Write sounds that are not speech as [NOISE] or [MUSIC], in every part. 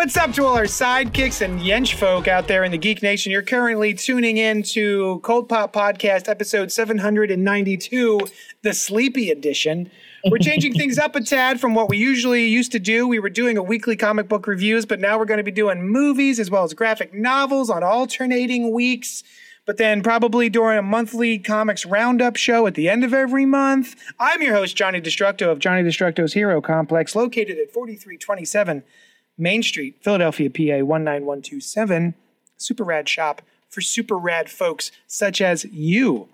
What's up to all our sidekicks and yench folk out there in the Geek Nation? You're currently tuning in to Cult Pop Podcast, episode 792, the Sleepy Edition. We're changing things up a tad from what we usually used to do. We were doing a weekly comic book reviews, but now we're going to be doing movies as well as graphic novels on alternating weeks. But then probably during a monthly comics roundup show at the end of every month. I'm your host, Johnny Destructo of Johnny Destructo's Hero Complex, located at 4327 Main Street, Philadelphia, PA 19127. Super rad shop for super rad folks such as you.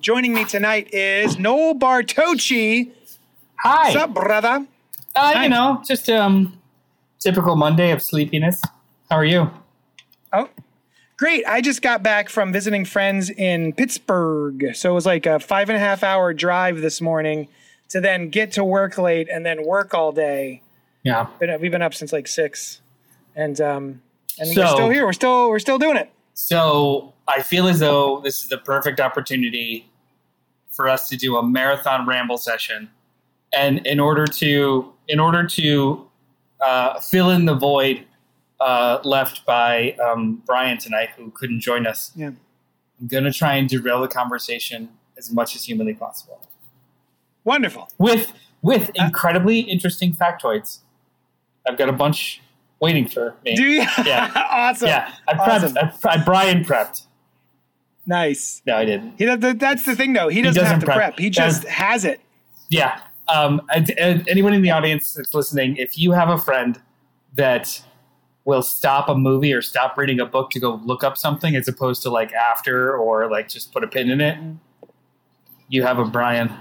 Joining me tonight is Noel Bartocci. Hi. What's up, brother? Uh, you know, just um, typical Monday of sleepiness. How are you? Oh, great. I just got back from visiting friends in Pittsburgh. So it was like a five and a half hour drive this morning to then get to work late and then work all day. Yeah. Been, we've been up since like six. And um and we're still here. We're still we're still doing it. So I feel as though this is the perfect opportunity for us to do a marathon ramble session, and in order to in order to uh, fill in the void uh, left by um, Brian tonight, who couldn't join us, Yeah. I'm gonna try and derail the conversation as much as humanly possible Wonderful. with with incredibly interesting factoids. I've got a bunch waiting for me. Do you? Yeah. [LAUGHS] awesome. Yeah, I prepped. Awesome. I, I Brian prepped. Nice. No, I didn't. He that's the thing though. He doesn't, doesn't have to prep. prep. He just That's- has it. Yeah. Um, and anyone in the audience that's listening, if you have a friend that will stop a movie or stop reading a book to go look up something as opposed to like after or like just put a pin in it, you have a Brian.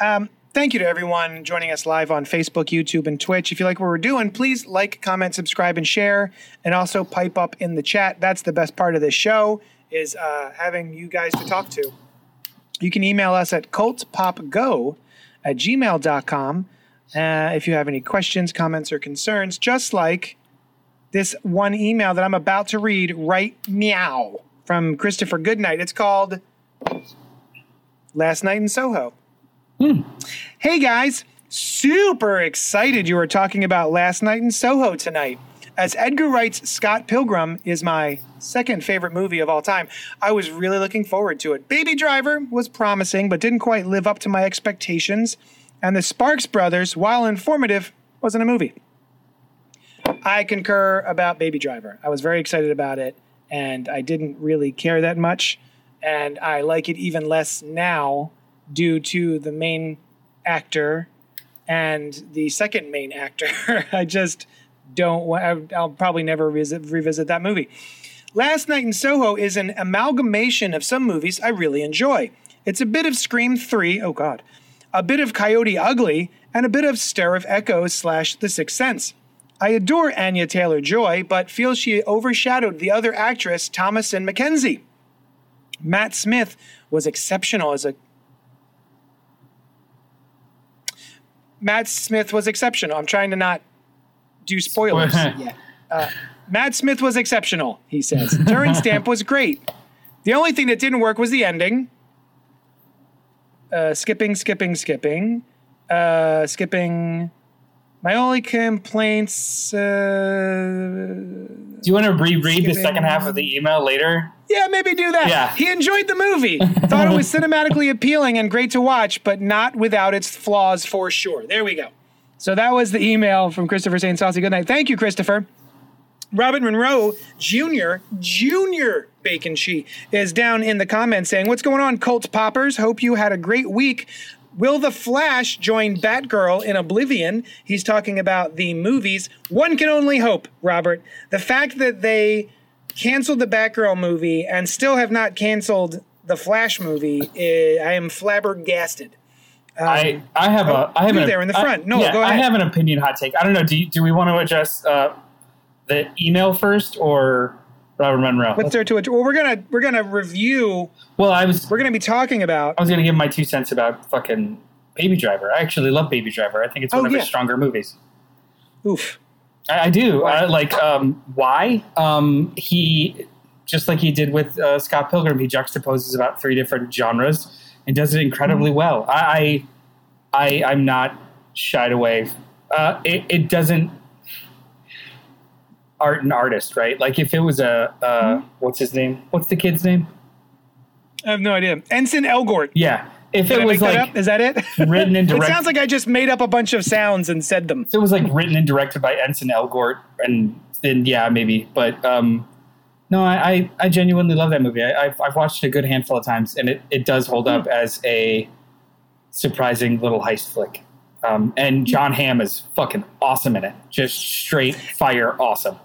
Um, thank you to everyone joining us live on Facebook, YouTube, and Twitch. If you like what we're doing, please like, comment, subscribe, and share, and also pipe up in the chat. That's the best part of this show is uh, having you guys to talk to. You can email us at cultpopgo at gmail.com uh, if you have any questions, comments, or concerns, just like this one email that I'm about to read right meow from Christopher Goodnight. It's called Last Night in Soho. Hmm. Hey guys, super excited you were talking about Last Night in Soho tonight. As Edgar Wright's Scott Pilgrim is my second favorite movie of all time, I was really looking forward to it. Baby Driver was promising, but didn't quite live up to my expectations. And the Sparks Brothers, while informative, wasn't a movie. I concur about Baby Driver. I was very excited about it, and I didn't really care that much. And I like it even less now due to the main actor and the second main actor. [LAUGHS] I just don't. I'll probably never visit, revisit that movie. Last Night in Soho is an amalgamation of some movies I really enjoy. It's a bit of Scream 3, oh god, a bit of Coyote Ugly, and a bit of Stir of Echoes slash The Sixth Sense. I adore Anya Taylor Joy, but feel she overshadowed the other actress, Thomasin McKenzie. Matt Smith was exceptional as a Matt Smith was exceptional. I'm trying to not do spoilers [LAUGHS] yet. Uh, Matt Smith was exceptional, he says. Terence [LAUGHS] Stamp was great. The only thing that didn't work was the ending. Uh, skipping, skipping, skipping. Uh, skipping. My only complaints. Uh, Do you want to reread the second half of the email later? yeah, maybe do that. Yeah. He enjoyed the movie. Thought it was [LAUGHS] cinematically appealing and great to watch, but not without its flaws for sure. There we go. So that was the email from Christopher saying saucy good night. Thank you, Christopher. Robin Monroe Jr. Jr. Bacon She is down in the comments saying, What's going on, Cult poppers? Hope you had a great week. Will the Flash join Batgirl in Oblivion? He's talking about the movies. One can only hope, Robert. The fact that they canceled the Batgirl movie and still have not canceled the Flash movie, uh, I am flabbergasted. Um, I I have a I have you an, there in the I- No, yeah, go I have an opinion hot take. I don't know. Do you, do we want to address uh, the email first or Robert Monroe? What's there to it? Well, we're gonna we're gonna review. well, I was We're gonna be talking about. I was going to give my two cents about fucking Baby Driver. I actually love Baby Driver. I think it's one Oh, of yeah. his stronger movies. Oof. I, I do. I, like, um, why? Um, he, just like he did with uh, Scott Pilgrim, he juxtaposes about three different genres and does it incredibly well. I, I, I I'm not shied away. Uh, it, it doesn't art and artist, right? Like if it was a, uh, what's his name? What's the kid's name? I have no idea. Ansel Elgort. Yeah. If Did it I was like up? Is that it? written and [LAUGHS] it sounds like I just made up a bunch of sounds and said them. it was like written and directed by Ansel Elgort, and then yeah, maybe. But um, no, I, I, I genuinely love that movie. I, I've, I've watched it a good handful of times, and it, it does hold up as a surprising little heist flick. Um, and Jon Hamm is fucking awesome in it. Just straight fire awesome.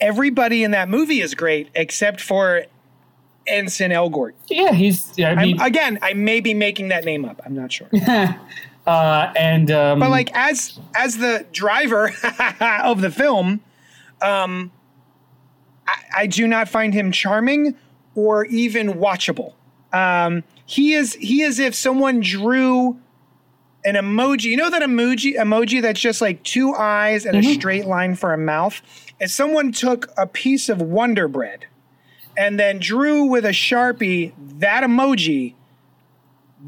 Everybody in that movie is great except for Ansel Elgort. Yeah, he's. I I'm, mean, again, I may be making that name up. I'm not sure. [LAUGHS] uh, and um, But like as as the driver [LAUGHS] of the film, um, I, I do not find him charming or even watchable. Um, he is he is if someone drew an emoji. You know that emoji emoji that's just like two eyes and a straight line for a mouth. If someone took a piece of Wonder Bread and then drew with a sharpie that emoji.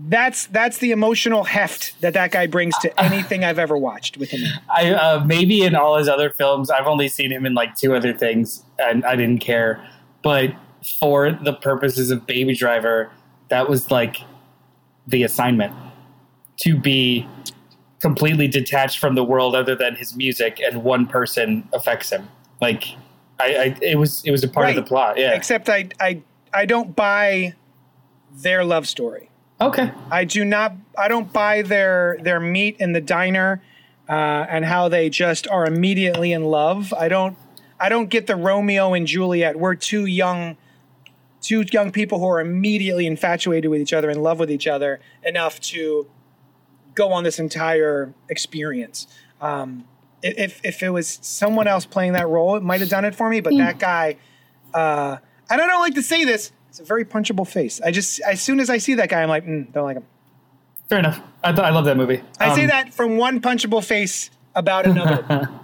That's that's the emotional heft that that guy brings to [LAUGHS] anything I've ever watched with him. I uh, maybe in all his other films, I've only seen him in like two other things, and I didn't care. But for the purposes of Baby Driver, that was like the assignment to be completely detached from the world other than his music, and one person affects him. Like, I, I it was it was a part of the plot. Yeah. Except I I I don't buy their love story. okay. I do not. I don't buy their their meet in the diner uh, and how they just are immediately in love. I don't. I don't get the Romeo and Juliet. We're two young, two young people who are immediately infatuated with each other, in love with each other enough to go on this entire experience. Um, if if it was someone else playing that role, it might have done it for me. But that guy, uh, and I don't like to say this. It's a very punchable face. I just as soon as I see that guy, I'm like, mm, don't like him. Fair enough. I th- I love that movie. I say Um, that from one punchable face about another. [LAUGHS]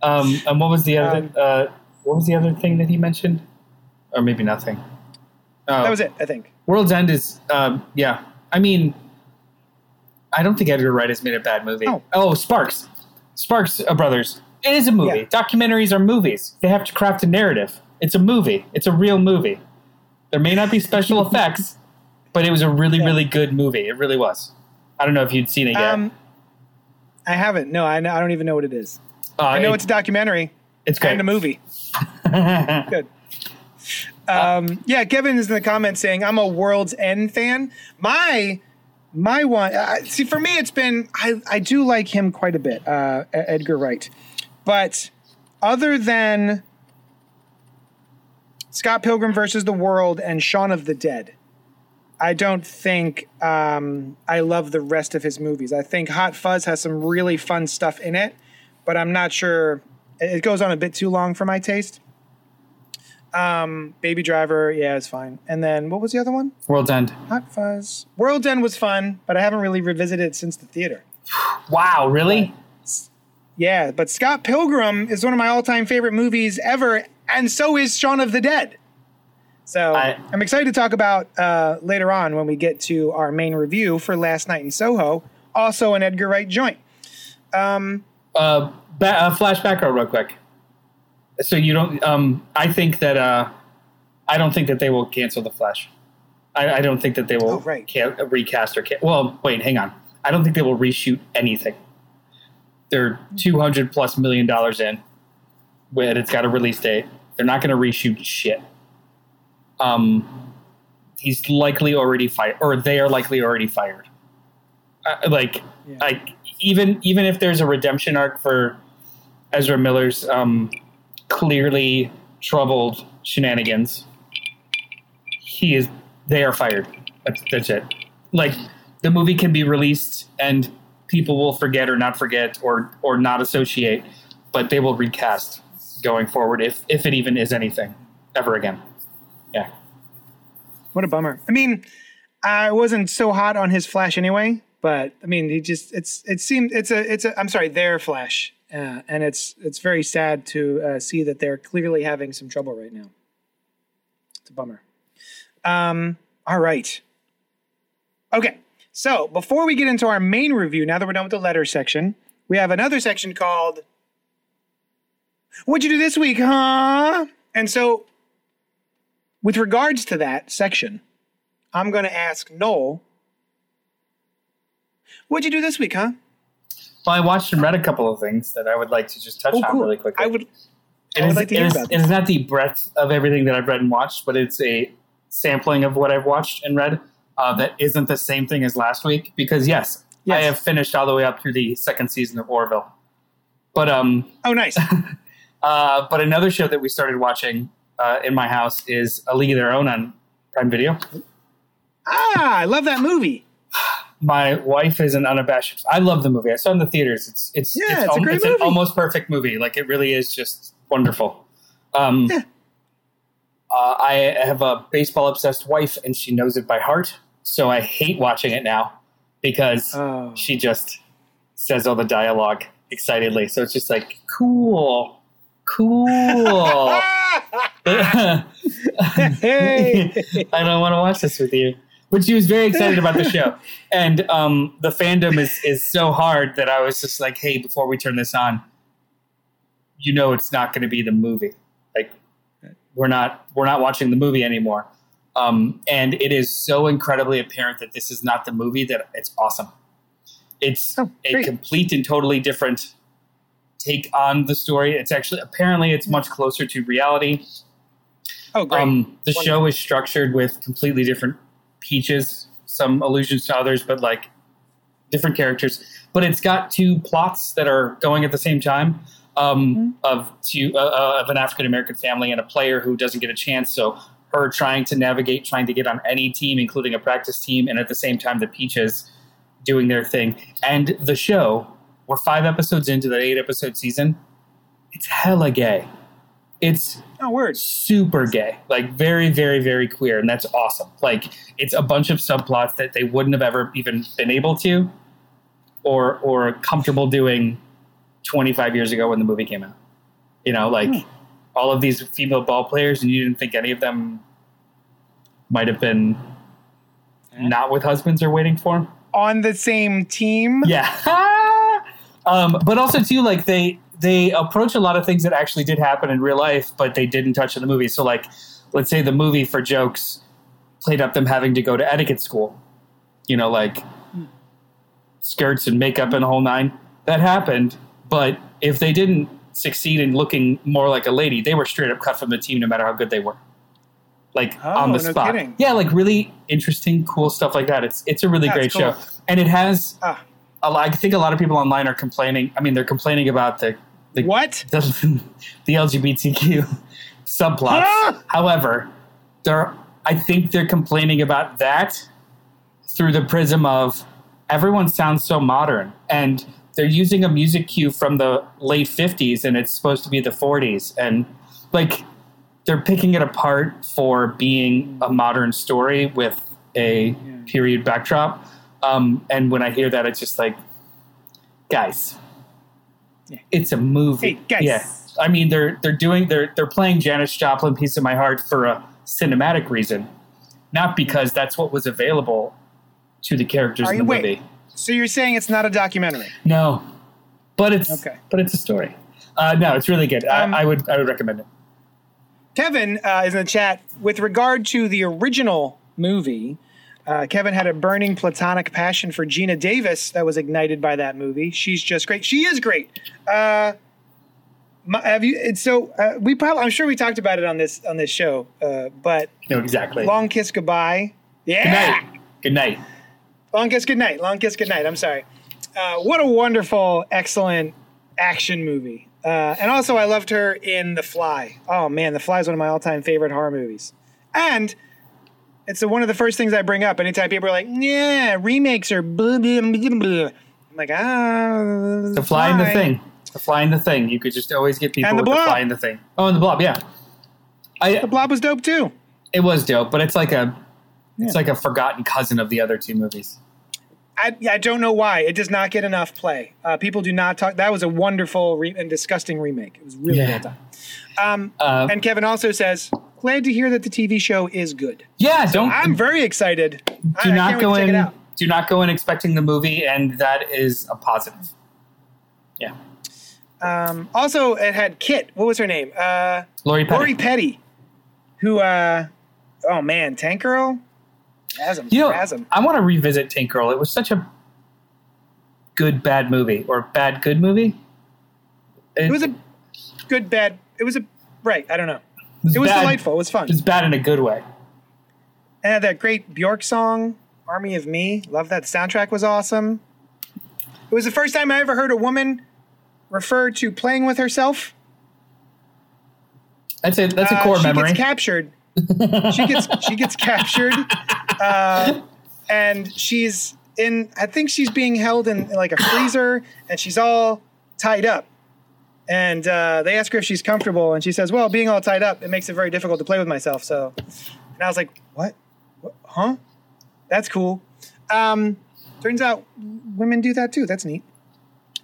Um, and what was the other? Um, uh, what was the other thing that he mentioned? Or maybe nothing. Oh. that was it, I think. World's End is, um, yeah. I mean, I don't think Edgar Wright has made a bad movie. Oh. Oh, Sparks, Sparks uh, Brothers. It is a movie. Yeah. Documentaries are movies. They have to craft a narrative. It's a movie. It's a real movie. There may not be special [LAUGHS] effects, but it was a really, Yeah. really good movie. It really was. I don't know if you'd seen it yet. Um, I haven't. No, I, I don't even know what it is. Uh, I know it- it's a documentary it's great. and a movie. [LAUGHS] Good. Um, yeah, Kevin is in the comments saying I'm a World's End fan. My my one. Uh, see, for me, it's been I I do like him quite a bit, uh, Edgar Wright, but other than Scott Pilgrim versus the World and Shaun of the Dead. I don't think um, I love the rest of his movies. I think Hot Fuzz has some really fun stuff in it, but I'm not sure. It goes on a bit too long for my taste. Um, Baby Driver, yeah, it's fine. And then what was the other one? World's End. Hot Fuzz. World's End was fun, but I haven't really revisited it since the theater. [SIGHS] Wow, really? Yeah, but Scott Pilgrim is one of my all-time favorite movies ever, and so is Shaun of the Dead. So I- I'm excited to talk about uh, later on when we get to our main review for Last Night in Soho, also an Edgar Wright joint. uh, ba- uh, flash back real quick. So you don't. Um, I think that. Uh, I don't think that they will cancel the Flash. I, I don't think that they will Oh, right. ca- recast or. Ca- well, wait, hang on. I don't think they will reshoot anything. They're two hundred plus million dollars in, when it's got a release date. They're not going to reshoot shit. Um, he's likely already fired, or they are likely already fired. Uh, like, Yeah. like even even if there's a redemption arc for Ezra Miller's um, clearly troubled shenanigans, he is they are fired. That's, that's it. Like the movie can be released and people will forget or not forget or or not associate, but they will recast going forward if if it even is anything ever again. Yeah. What a bummer. I mean, I wasn't so hot on his Flash anyway, but I mean, he just it's it seemed it's a it's a I'm sorry, their Flash, uh, and it's it's very sad to uh, see that they're clearly having some trouble right now. It's a bummer. Um. All right. Okay. So before we get into our main review, now that we're done with the letter section, we have another section called "What'd you do this week, huh?" And so, with regards to that section, I'm going to ask Noel, "What'd you do this week, huh?" Well, I watched and read a couple of things that I would like to just touch Oh, on cool. really quickly. I would. It I would like to hear is- about it is not the breadth of everything that I've read and watched, but it's a sampling of what I've watched and read uh, that isn't the same thing as last week. Because yes, I have finished all the way up through the second season of Orville. But um, Oh, nice. [LAUGHS] uh, but another show that we started watching uh, in my house is A League of Their Own on Prime Video. ah, I love that movie. My wife is an unabashed. I love the movie. I saw it in the theaters. It's it's Yeah, it's a al- great it's an almost perfect movie. Like it really is just wonderful. Um, Yeah. uh, I have a baseball obsessed wife, and she knows it by heart. So I hate watching it now because Oh. she just says all the dialogue excitedly. So it's just like cool, cool. [LAUGHS] [LAUGHS] Hey. I don't want to watch this with you. But she was very excited about the [LAUGHS] show, and um, the fandom is is so hard that I was just like, "Hey, before we turn this on, you know, it's not going to be the movie. Like, we're not we're not watching the movie anymore." Um, and it is so incredibly apparent that this is not the movie that it's awesome. It's Oh, a complete and totally different take on the story. It's actually apparently it's much closer to reality. Oh, great. Um, the Wonderful. show is structured with completely different peaches, some allusions to others, but like different characters. But it's got two plots that are going at the same time um, of two uh, uh, of an African American family and a player who doesn't get a chance. So her trying to navigate, trying to get on any team, including a practice team, and at the same time the peaches doing their thing. And the show, we're five episodes into the eight episode season. It's hella gay. It's oh, words. super gay, like very, very, very queer, and that's awesome. Like it's a bunch of subplots that they wouldn't have ever even been able to, or or comfortable doing twenty five years ago when the movie came out. You know, like Hmm. all of these female ball players, and you didn't think any of them might have been not with husbands or waiting for them. On the same team. Yeah. [LAUGHS] um, but also too, like they they approach a lot of things that actually did happen in real life, but they didn't touch in the movie. So like, let's say the movie for jokes played up them having to go to etiquette school. You know, like skirts and makeup and the whole nine. That happened, but if they didn't succeed in looking more like a lady, they were straight up cut from the team, no matter how good they were. Like Oh, on the no spot. kidding. Yeah, like really interesting, cool stuff like that. It's it's a really That's great cool. show, and it has Ah, a I think a lot of people online are complaining. I mean, they're complaining about the the what? [LAUGHS] the, the LGBTQ subplots. Ah! However, they're I think they're complaining about that through the prism of everyone sounds so modern and they're using a music cue from the late 50s and it's supposed to be the 40s and like they're picking it apart for being a modern story with a period backdrop um, and when i hear that it's just like guys Yeah. it's a movie Hey, guys. yeah i mean they're they're doing they're they're playing janis joplin piece of my heart for a cinematic reason not because that's what was available to the characters Are in you the wait? movie So you're saying it's not a documentary? no, but it's Okay. but it's a story. Uh, no, it's really good. Um, I, I would I would recommend it. Kevin uh, is in the chat with regard to the original movie. Uh, Kevin had a burning platonic passion for Geena Davis that was ignited by that movie. She's just great. She is great. Uh, my, have you? So uh, we probably. I'm sure we talked about it on this on this show. Uh, but No, exactly. long kiss goodbye. Yeah. good night. Good night. Long kiss goodnight. Long kiss goodnight. I'm sorry. Uh, what a wonderful, excellent action movie. Uh, and also, I loved her in The Fly. Oh man, The Fly is one of my all-time favorite horror movies. And It's one of the first things I bring up. Anytime people are like, "Yeah, remakes are," blah, blah, blah, blah. I'm like, ah, The fly in the thing. The fly in the thing. You could just always get people And the with the blob. fly in the thing. Oh, and the blob, yeah. I The Blob was dope too. it was dope, but it's like a it's Yeah. like a forgotten cousin of the other two movies. I, I don't know why it does not get enough play. Uh, people do not talk. That was a wonderful re- and disgusting remake. It was really Yeah. well done. Um, Uh, and Kevin also says, "Glad to hear that the TV show is good." yeah, don't I'm very excited. Do I not wait go in do not go in expecting the movie and that is a positive. Yeah. Um, also, it had Kit. What was her name? Uh, Lori Petty. Lori Petty. Who? Uh, oh man, Tank Girl. Asm. You know, Asm. I want to revisit Tank Girl. It was such a good bad movie or bad good movie. It was a good bad. It was a right. I don't know. It was bad- delightful. It was fun. It was bad in a good way. And that great Bjork song, "Army of Me." Love that soundtrack. Was awesome. It was the first time I ever heard a woman refer to playing with herself. That's a that's a Uh, core she memory. gets captured. she gets she gets [LAUGHS] captured, uh, and she's in. I think she's being held in like a freezer, and she's all tied up. And uh, they ask her if she's comfortable, and she says, "Well, being all tied up, it makes it very difficult to play with myself." So, and I was like, "What? what? Huh? That's cool." Um, turns out women do that too. That's neat.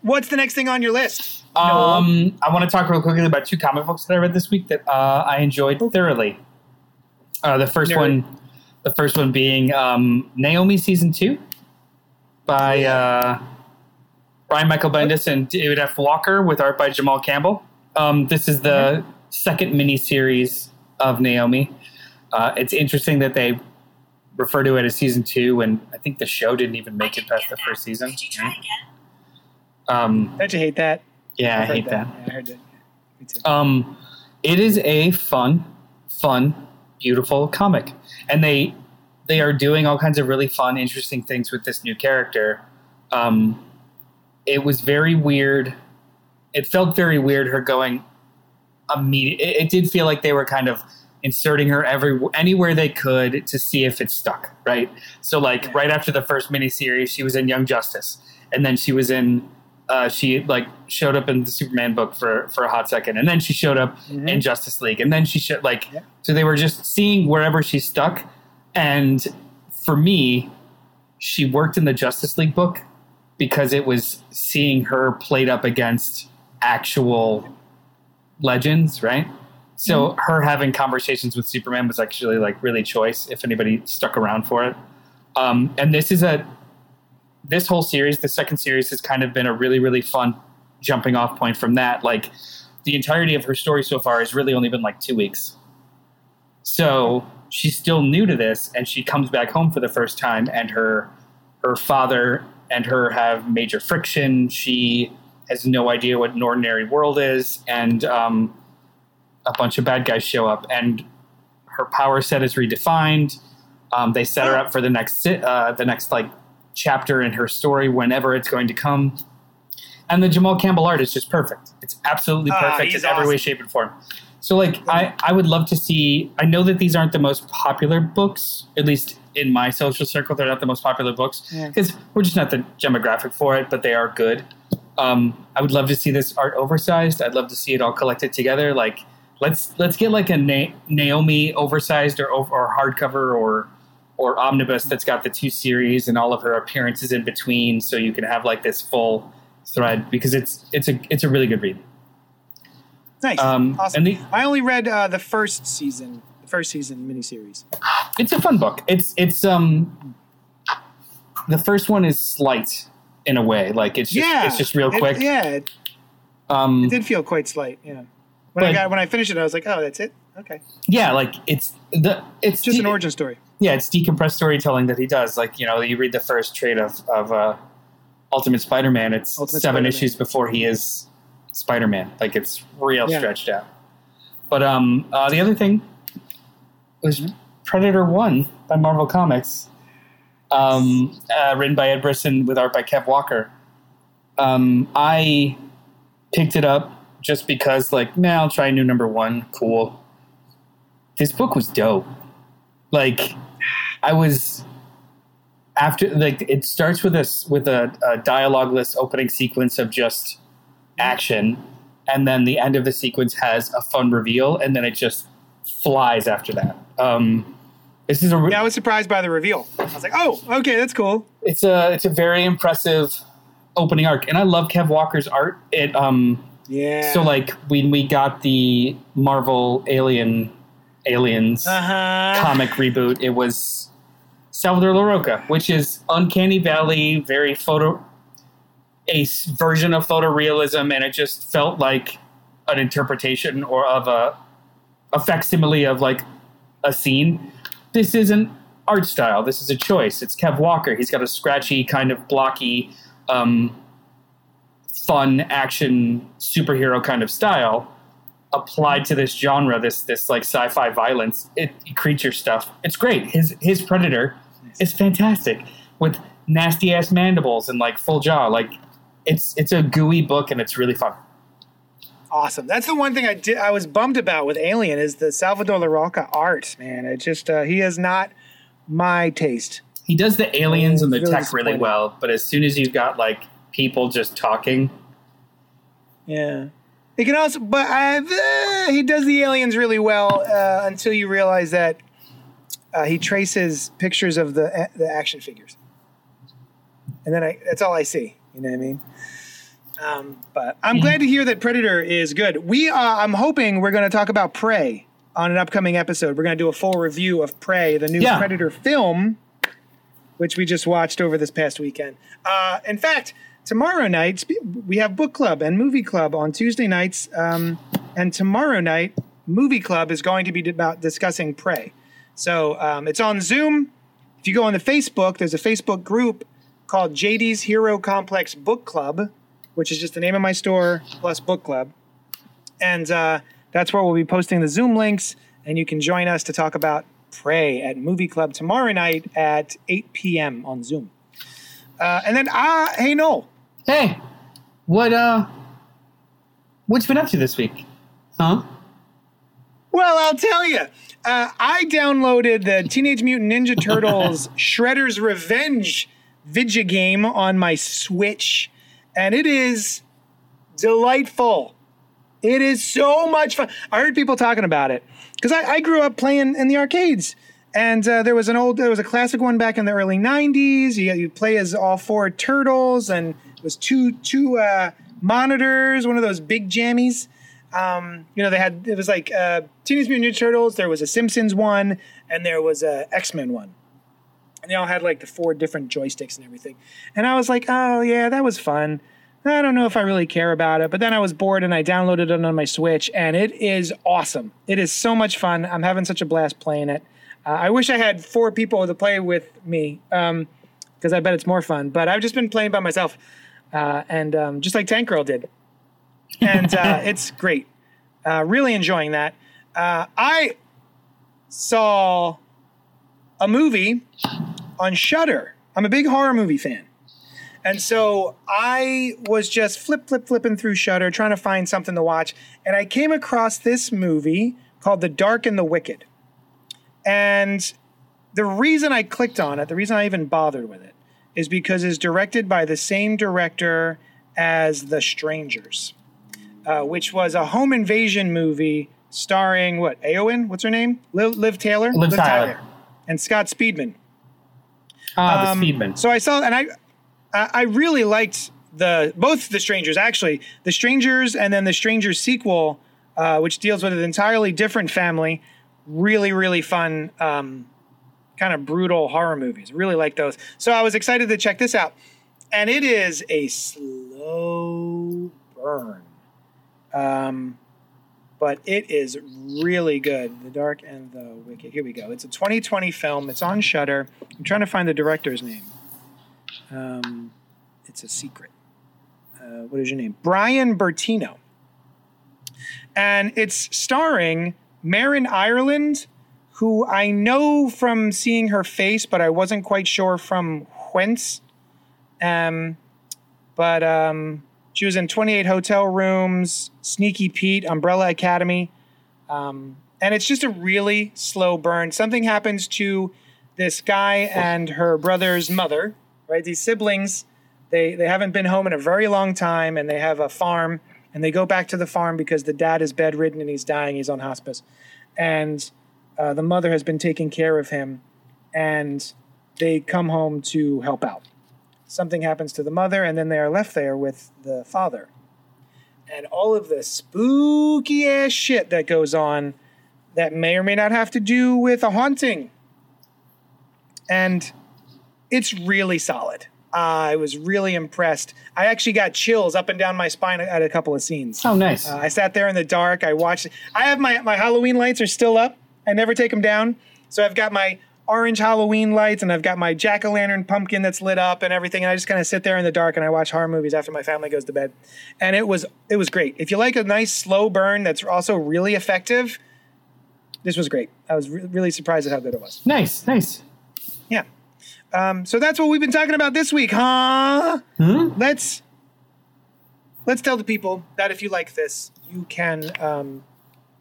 What's the next thing on your list? Um, I want to talk real quickly about two comic books that I read this week that uh, I enjoyed thoroughly. Uh, the first Nerd. one, the first one being um, Naomi season two by uh, Brian Michael Bendis and David F. Walker with art by Jamal Campbell. Um, this is the second mini series of Naomi. Uh, it's interesting that they refer to it as season two, and I think the show didn't even make it past the first season. Did you try again? Um, Don't you hate that? yeah, I I've heard hate that. Yeah, I heard that. Me too. Um, it is a fun, fun, beautiful comic, and they they are doing all kinds of really fun, interesting things with this new character. Um, it was very weird. It felt very weird. Her going immediate. It, it did feel like they were kind of inserting her every anywhere they could to see if it stuck. Right. So like Yeah. right after the first miniseries, she was in Young Justice, and then she was in. Uh, she like showed up in the Superman book for for a hot second, and then she showed up Mhm. in Justice League, and then she showed like Yeah. so they were just seeing wherever she stuck, and for me, she worked in the Justice League book because it was seeing her played up against actual legends, right? So her having conversations with Superman was actually like really choice if anybody stuck around for it. Um, and this is a this whole series, the second series, has kind of been a really really fun jumping off point from that. Like the entirety of her story so far has really only been like two weeks. So she's still new to this, and she comes back home for the first time, and her her father and her have major friction. She has no idea what an ordinary world is, and um, a bunch of bad guys show up, and her power set is redefined. Um, they set her up for the next uh, the next like chapter in her story, whenever it's going to come. And the Jamal Campbell art is just perfect. It's absolutely Ah, perfect he's in every way, shape, and form. So, like, I, I would love to see. I know that these aren't the most popular books, at least in my social circle. They're not the most popular books Yeah. because we're just not the demographic for it, but they are good. Um, I would love to see this art oversized. I'd love to see it all collected together. Like, let's let's get like a Na- Naomi oversized or or hardcover or or omnibus that's got the two series and all of her appearances in between, so you can have like this full thread because it's it's a it's a really good read. Nice. Um, awesome. and the, I only read uh, the first season, the first season miniseries. [GASPS] [GASPS] it's a fun book. It's it's um the first one is slight in a way, like it's just yeah, it's just real It- quick. yeah, it, Um, it did feel quite slight. Yeah. When I But- got when I finished it, I was like, oh, that's it. Okay, yeah, like it's the it's just an origin story. yeah, it's decompressed storytelling that he does. Like you know, you read the first trade of of uh, Ultimate Spider-Man. It's Ultimate seven Spider-Man. issues before he is Spider-Man. Like it's real Yeah. stretched out. But um, uh, the other thing was Predator One by Marvel Comics, um, uh, written by Ed Brisson with art by Kev Walker. Um, I picked it up just because, like, man, I'll try a new number one. Cool. This book was dope. Like, I was after like it starts with this with a, a dialogueless opening sequence of just action, and then the end of the sequence has a fun reveal, and then it just flies after that. Um, this is a re- Yeah, I was surprised by the reveal. I was like, oh, okay, that's cool. it's a it's a very impressive opening arc, and I love Kev Walker's art. It um Yeah. so like when we got the Marvel Alien Aliens uh huh. comic reboot, it was Salvador Larroca, which is Uncanny Valley, very photo, a version of photorealism, and it just felt like an interpretation or of a, a facsimile of like a scene. This isn't art style. This is a choice. It's Kev Walker. He's got a scratchy, kind of blocky, um, fun action superhero kind of style applied to this genre, this this like sci-fi violence, it, creature stuff. It's great. His his Predator is fantastic with nasty ass mandibles and like full jaw. Like it's it's a gooey book and it's really fun. Awesome. That's the one thing I did. I was bummed about with Alien is the Salvador Larroca art. Man, it just uh, he is not my taste. He does the aliens and the Really tech really well, but as soon as you've got like people just talking, Yeah. He can also, but I, uh, he does the aliens really well uh, until you realize that uh, he traces pictures of the the action figures, and then I that's all I see. You know what I mean? Um, but I'm glad to hear that Predator is good. We uh, I'm hoping we're going to talk about Prey on an upcoming episode. We're going to do a full review of Prey, the new Yeah. Predator film, which we just watched over this past weekend. Uh, in fact, tomorrow night we have book club and movie club on Tuesday nights, um, and tomorrow night movie club is going to be about discussing Prey. So um, it's on Zoom. If you go on the Facebook, there's a Facebook group called JD's Hero Complex Book Club, which is just the name of my store plus book club. And uh, that's where we'll be posting the Zoom links, and you can join us to talk about Prey at Movie Club tomorrow night at 8 p.m. on Zoom. Uh, and then, uh, hey, Noel, hey, what uh, what you been up to this week? Huh? Well, I'll tell you. Uh, I downloaded the Teenage Mutant Ninja [LAUGHS] Turtles Shredder's Revenge video game on my Switch, and it is delightful. It is so much fun. I heard people talking about it because I, I grew up playing in the arcades, and uh, there was an old, there was a classic one back in the early '90s. You you play as all four turtles, and it was two two uh, monitors, one of those big jammies um, you know, they had it was like uh, Teenage Mutant Ninja Turtles. There was a Simpsons one, and there was a X Men one, and they all had like the four different joysticks and everything. And I was like, oh yeah, that was fun. I don't know if I really care about it, but then I was bored and I downloaded it on my Switch, and it is awesome. It is so much fun. I'm having such a blast playing it. Uh, I wish I had four people to play with me, because I bet it's more fun. But I've just been playing by myself, uh, and um, just like Tank Girl did and uh, [LAUGHS] it's great. Uh, really enjoying that. Uh, I saw a movie on Shudder. I'm a big horror movie fan, and so I was just flip, flip, flipping through Shudder trying to find something to watch, and I came across this movie called The Dark and the Wicked. And the reason I clicked on it, the reason I even bothered with it, is because it's directed by the same director as The Strangers uh, which was a home invasion movie starring what Aowen? What's her name? Liv, Liv Taylor. Liv Tyler. and Scott Speedman. Ah, Um, the Speedman. So I saw, and I, I I really liked the both the Strangers actually, the Strangers, and then the Strangers sequel, uh, which deals with an entirely different family. Really, really fun, um, kind of brutal horror movies. Really like those. So I was excited to check this out, and it is a slow burn. Um, but it is really good. The Dark and the Wicked. Here we go. It's a 2020 film. It's on Shudder. I'm trying to find the director's name. Um, it's a secret. Uh, what is your name? Brian Bertino. And it's starring Marin Ireland, who I know from seeing her face, but I wasn't quite sure from whence. Um, but um, she was in 28 Hotel Rooms, Sneaky Pete, Umbrella Academy. Um, and it's just a really slow burn. Something happens to this guy and her brother's mother, right? These siblings, they they haven't been home in a very long time, and they have a farm, and they go back to the farm because the dad is bedridden and he's dying. He's on hospice, and uh, the mother has been taking care of him, and they come home to help out. Something happens to the mother, and then they are left there with the father, and all of the spooky ass shit that goes on that may or may not have to do with a haunting. And it's really solid. Uh, I was really impressed. I actually got chills up and down my spine at a couple of scenes. Oh, nice. Uh, I sat there in the dark. I watched. I have my my Halloween lights are still up. I never take them down. So I've got my orange Halloween lights and I've got my jack o' lantern pumpkin that's lit up and everything. And I just kind of sit there in the dark and I watch horror movies after my family goes to bed. And it was it was great. If you like a nice slow burn that's also really effective, this was great. I was re- really surprised at how good it was. nice, nice. Yeah. Um, so that's what we've been talking about this week, huh? Hmm. Let's let's tell the people that if you like this, you can um,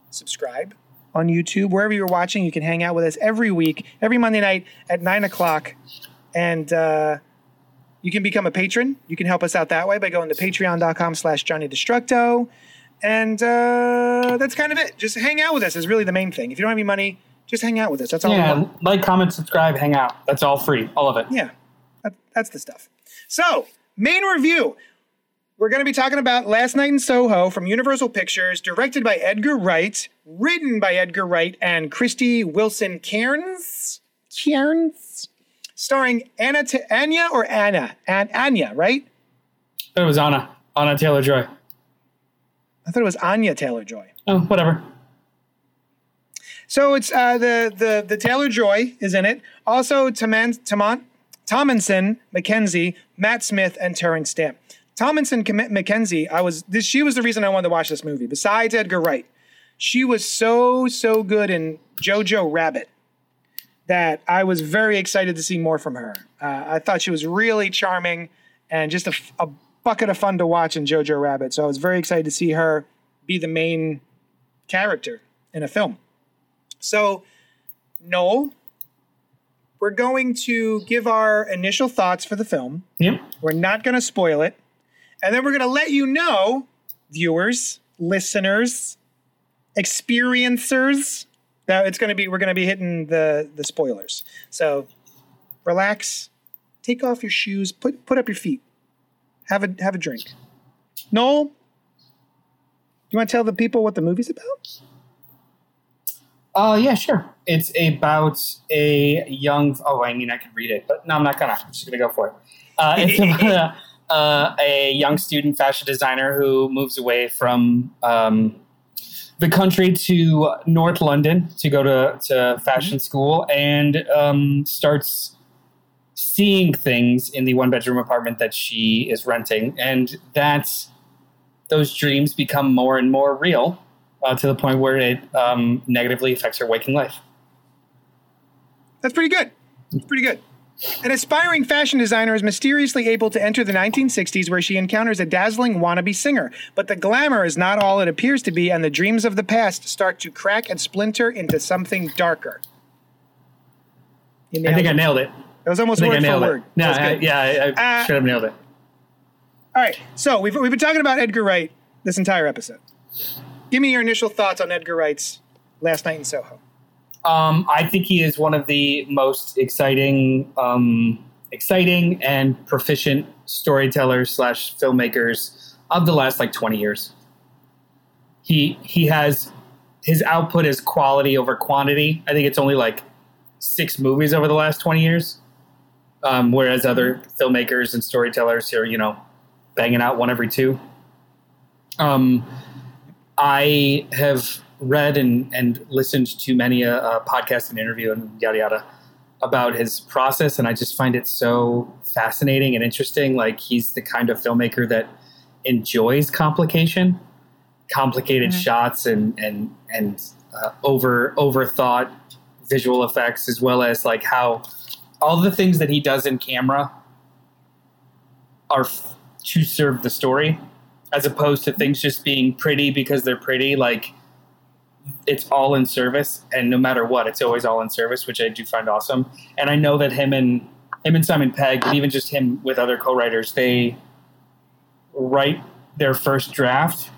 subscribe on YouTube wherever you're watching. You can hang out with us every week, every Monday night at nine o'clock, and uh, you can become a patron. You can help us out that way by going to Patreon.com/slash Johnny Destructo, and uh, that's kind of it. Just hang out with us is really the main thing. If you don't have any money, just hang out with us. That's all. Yeah, like, comment, subscribe, hang out. That's all free, all of it. Yeah, that, that's the stuff. So, main review. We're going to be talking about Last Night in Soho from Universal Pictures, directed by Edgar Wright, written by Edgar Wright and Krysty Wilson Cairns. Cairns? Starring Anna, T- Anya or Anna? An- Anya, right? It was Anna, Anna Taylor Joy. I thought it was Anya Taylor Joy. Oh, whatever. So it's uh, the the the Taylor Joy is in it. Also, Taman, Taman, Tomlinson, Mackenzie, Matt Smith, and Terence Stamp. Tomlinson Mackenzie, I was this. She was the reason I wanted to watch this movie. Besides Edgar Wright, she was so so good in Jojo Rabbit that I was very excited to see more from her. Uh, I thought she was really charming and just a bucket of fun to watch in Jojo Rabbit. So I was very excited to see her be the main character in a film. So, Noel, we're going to give our initial thoughts for the film. Yep. We're not going to spoil it. And then we're going to let you know, viewers, listeners, experiencers, that it's going to be we're going to be hitting the the spoilers. So, relax, take off your shoes, put put up your feet. Have a have a drink. Noel, you want to tell the people what the movie's about? Uh, yeah, sure. It's about a young. Oh, I mean, I could read it, but no, I'm not gonna. I'm just gonna go for it. Uh, it's [LAUGHS] about a, uh, a young student fashion designer who moves away from um, the country to North London to go to, to fashion school and um, starts seeing things in the one bedroom apartment that she is renting, and that those dreams become more and more real uh, to the point where it um, negatively affects her waking life. That's pretty good. It's pretty good. An aspiring fashion designer is mysteriously able to enter the 1960s where she encounters a dazzling wannabe singer. But the glamour is not all it appears to be, and the dreams of the past start to crack and splinter into something darker. I think I nailed it. That was almost I word for word. it. No, I, yeah, I, I Uh, should have nailed it. All right. So we've, we've been talking about Edgar Wright this entire episode. Give me your initial thoughts on Edgar Wright's Last Night in Soho. Um, I think he is one of the most exciting, um, exciting and proficient storytellers slash filmmakers of the last like twenty years. He he has his output is quality over quantity. I think it's only like six movies over the last twenty years, um, whereas other filmmakers and storytellers are you know banging out one every two. Um, I have read and, and listened to many a, a podcast and interview and yada yada about his process, and I just find it so fascinating and interesting. Like he's the kind of filmmaker that enjoys complication, complicated shots, and and and uh, over overthought visual effects, as well as like how all the things that he does in camera are f- to serve the story as opposed to things just being pretty because they're pretty. Like it's all in service, and no matter what, it's always all in service, which I do find awesome. And I know that him and him and Simon Pegg, and even just him with other co-writers, they write their first draft,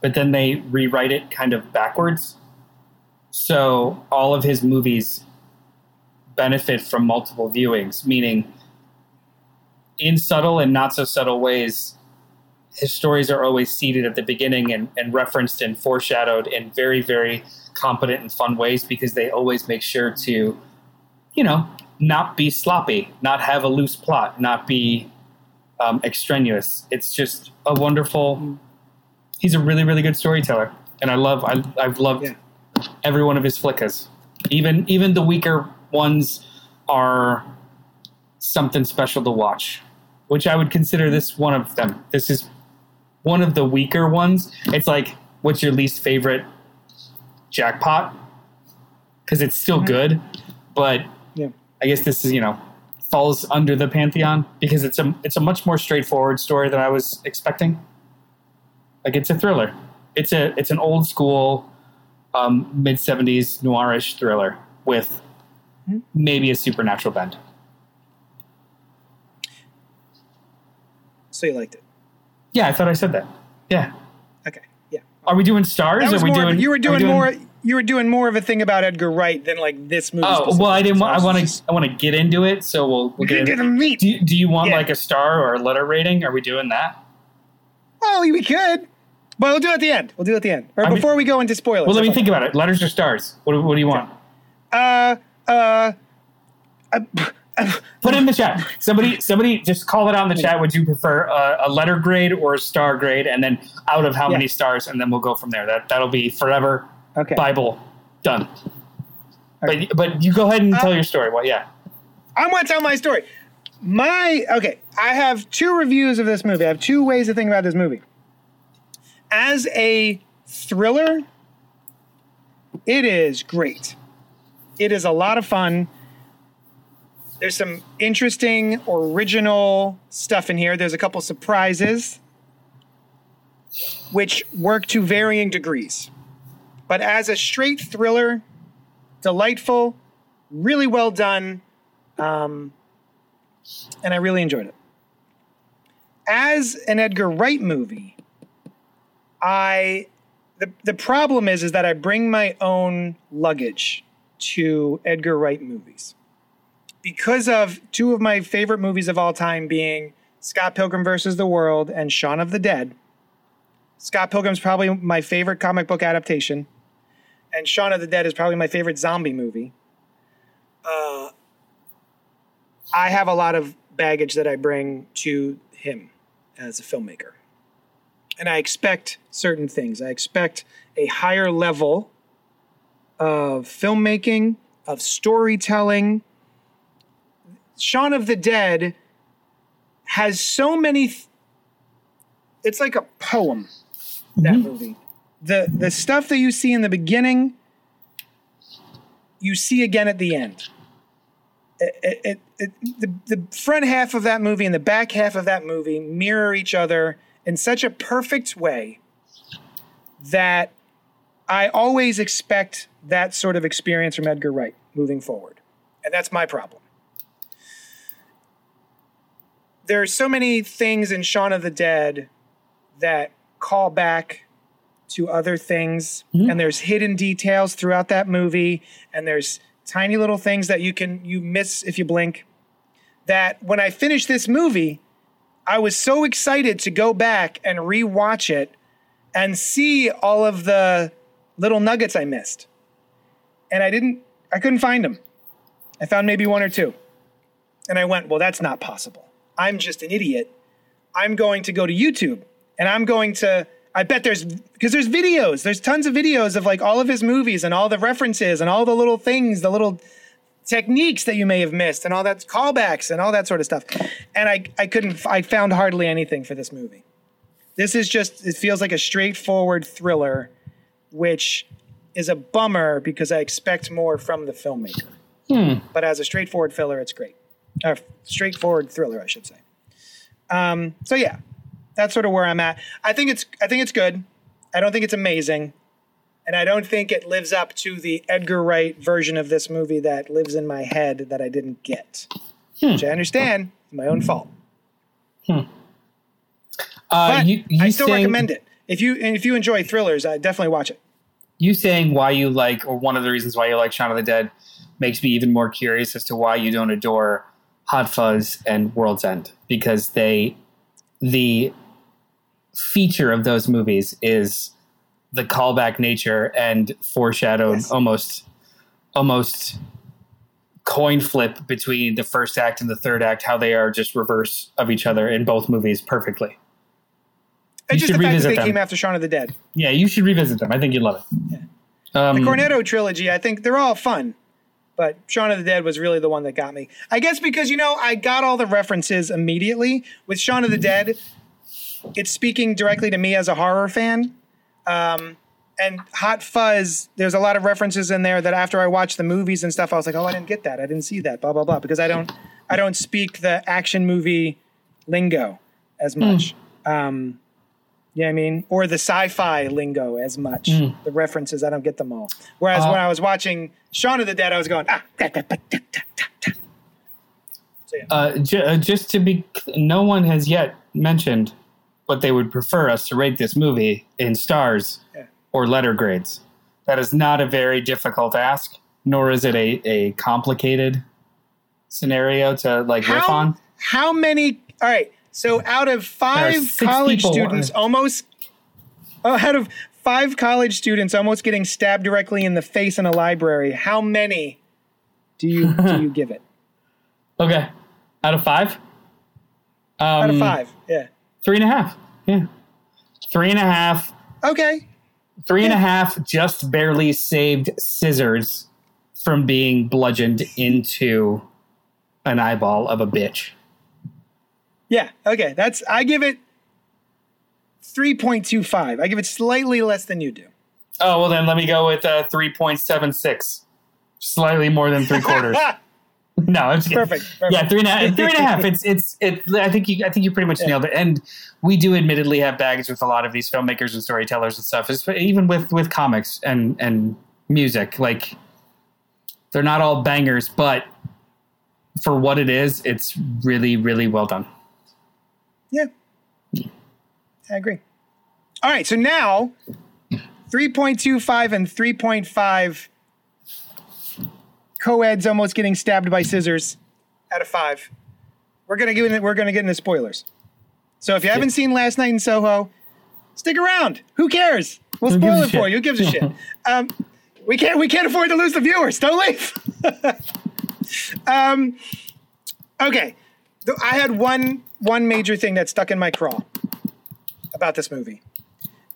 but then they rewrite it kind of backwards. So all of his movies benefit from multiple viewings, meaning in subtle and not so subtle ways, his stories are always seeded at the beginning and, and referenced and foreshadowed in very, very competent and fun ways because they always make sure to, you know, not be sloppy, not have a loose plot, not be um, extraneous. It's just a wonderful. He's a really, really good storyteller, and I love. I, I've loved Yeah. every one of his flickas. Even even the weaker ones are something special to watch, which I would consider this one of them. This is one of the weaker ones. It's like, what's your least favorite jackpot? Because it's still good, but Yeah. I guess this is you know falls under the pantheon because it's a it's a much more straightforward story than I was expecting. Like it's a thriller. It's a it's an old school um, mid seventies noirish thriller with maybe a supernatural bend. So you liked it. Yeah, I thought I said that. Yeah. Okay. Yeah. Are we doing stars? Are we more, doing? you were are we doing, more you were doing more of a thing about Edgar Wright than like this movie. Oh well, I didn't. want I want to. I want to get into it. So we'll, we'll Get into the meat. Do you, do you want Yeah. like a star or a letter rating? Are we doing that? Oh, we could. But we'll do it at the end. We'll do it at the end. Or I mean- before we go into spoilers. Well, let me think about it. Letters or stars? What, do- what do you want? about- Uh, uh, Put it in the chat. [LAUGHS] Somebody, somebody, just call it out in the chat. Would you prefer a, a letter grade or a star grade? And then out of how Yeah. many stars, and then we'll go from there. That that'll be forever. Okay. Bible done. Okay. But but you go ahead and tell um, your story. Well, yeah. I'm going to tell my story. My okay, I have two reviews of this movie. I have two ways to think about this movie. As a thriller, it is great. It is a lot of fun. There's some interesting, original stuff in here. There's a couple surprises, which work to varying degrees. But as a straight thriller, delightful, really well done, um, and I really enjoyed it. As an Edgar Wright movie, I the the problem is is that I bring my own luggage to Edgar Wright movies because of two of my favorite movies of all time being Scott Pilgrim versus the World and Shaun of the Dead. Scott Pilgrim's probably my favorite comic book adaptation, and Shaun of the Dead is probably my favorite zombie movie. Uh, I have a lot of baggage that I bring to him as a filmmaker. And I expect certain things. I expect a higher level of filmmaking, of storytelling. Shaun of the Dead has so many th- it's like a poem that mm-hmm. movie. The the stuff that you see in the beginning you see again at the end it, it, it, the, the front half of that movie and the back half of that movie mirror each other in such a perfect way that I always expect that sort of experience from Edgar Wright moving forward. And that's my problem. There's so many things in Shaun of the Dead that call back to other things, mm-hmm. and there's hidden details throughout that movie, and there's tiny little things that you can you miss if you blink. That when I finished this movie, I was so excited to go back and rewatch it and see all of the little nuggets I missed. And I didn't I couldn't find them. I found maybe one or two. And I went, "Well, that's not possible. I'm just an idiot. I'm going to go to YouTube and I'm going to I bet there's because there's videos. There's tons of videos of like all of his movies and all the references and all the little things, the little techniques that you may have missed and all that callbacks and all that sort of stuff. And I I couldn't I found hardly anything for this movie. This is just it feels like a straightforward thriller which is a bummer because I expect more from the filmmaker. Hmm. But as a straightforward filler, it's great. Or straightforward thriller, I should say. Um, so yeah, that's sort of where I'm at. I think it's I think it's good. I don't think it's amazing. and I don't think it lives up to the Edgar Wright version of this movie that lives in my head that I didn't get, which I understand is my own fault. Uh, But you, you I still saying, recommend it. If you if you enjoy thrillers, I definitely watch it. You saying why you like, or one of the reasons why you like Shaun of the Dead, makes me even more curious as to why you don't adore Hot Fuzz and World's End because they, the feature of those movies is the callback nature and foreshadowed Yes. almost, almost coin flip between the first act and the third act, how they are just reverse of each other in both movies perfectly. You just should the fact that revisit they them. came after Shaun of the Dead. Yeah, you should revisit them. I think you'd love it. Um, The Cornetto trilogy, I think they're all fun, but Shaun of the Dead was really the one that got me. I guess because you know I got all the references immediately with Shaun of the Dead. It's speaking directly to me as a horror fan. Um, and Hot Fuzz, there's a lot of references in there that after I watched the movies and stuff, I was like, oh, I didn't get that. I didn't see that. Blah blah blah. Because I don't, I don't speak the action movie lingo as much. Um, you know what I mean? Or the sci-fi lingo as much. The references, I don't get them all. Whereas Uh, when I was watching Shaun of the Dead, I was going, ah, da, da, da, da, da, da. So yeah. Uh, ju- uh, just to be, no one has yet mentioned what they would prefer us to rate this movie in stars Yeah. or letter grades. That is not a very difficult ask, nor is it a, a complicated scenario to like riff on. how many? All right. So out of five college students, almost oh, out of five college students, almost getting stabbed directly in the face in a library, how many do you do you [LAUGHS] give it? Okay, out of five. Um, Out of five, yeah. three and a half. Yeah, three and a half. Okay. Three and a half just barely saved scissors from being bludgeoned into an eyeball of a bitch. Yeah. Okay. That's I give it three point two five. I give it slightly less than you do. Oh well, then let me go with uh, three point seven six, slightly more than three quarters. [LAUGHS] no, it's Perfect, perfect. Yeah, three and a half. Three and a half. [LAUGHS] It's it's it. I think you. I think you pretty much nailed it. And we do admittedly have baggage with a lot of these filmmakers and storytellers and stuff. It's, even with with comics and and music, like they're not all bangers, but for what it is, it's really really well done. Yeah. I agree. All right. So now 3.25 and 3.5 co-eds almost getting stabbed by scissors out of five. We're gonna get in, we're gonna get into spoilers. So if you haven't seen Last Night in Soho, stick around. Who cares? We'll Who spoil it for you. Who gives a shit? [LAUGHS] Um, we can't we can't afford to lose the viewers. Don't leave. [LAUGHS] um, okay. I had one one major thing that stuck in my craw about this movie,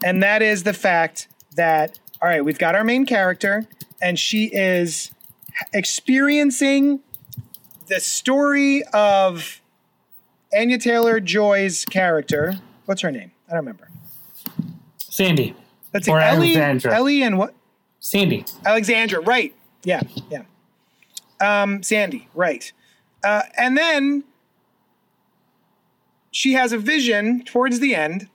and that is the fact that all right, we've got our main character, and she is experiencing the story of Anya Taylor Joy's character. What's her name? I don't remember. Sandy Let's see, or Ellie, Alexandra. Ellie, and what? Sandy. Alexandra, right. Yeah, yeah. Um, Sandy, right. Uh, and then she has a vision towards the end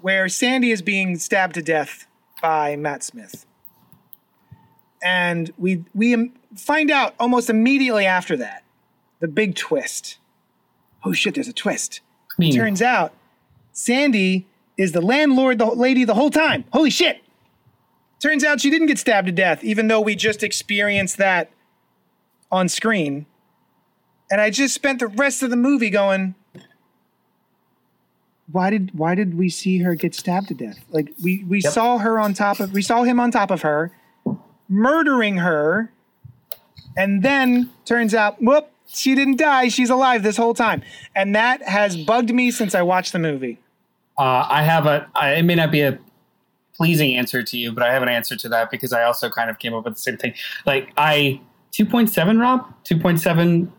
where Sandy is being stabbed to death by Matt Smith. And we we find out almost immediately after that the big twist. Oh shit, there's a twist. I mean, Turns out Sandy is the landlord, the lady, the whole time. Holy shit. Turns out she didn't get stabbed to death, even though we just experienced that on screen. And I just spent the rest of the movie going, why did why did we see her get stabbed to death? Like we we Yep. saw her on top of we saw him on top of her, murdering her, and then turns out, whoop, she didn't die. She's alive this whole time. And that has bugged me since I watched the movie. Uh, I have a. I, it may not be a pleasing answer to you, but I have an answer to that because I also kind of came up with the same thing. Like I two point seven, Rob, two point seven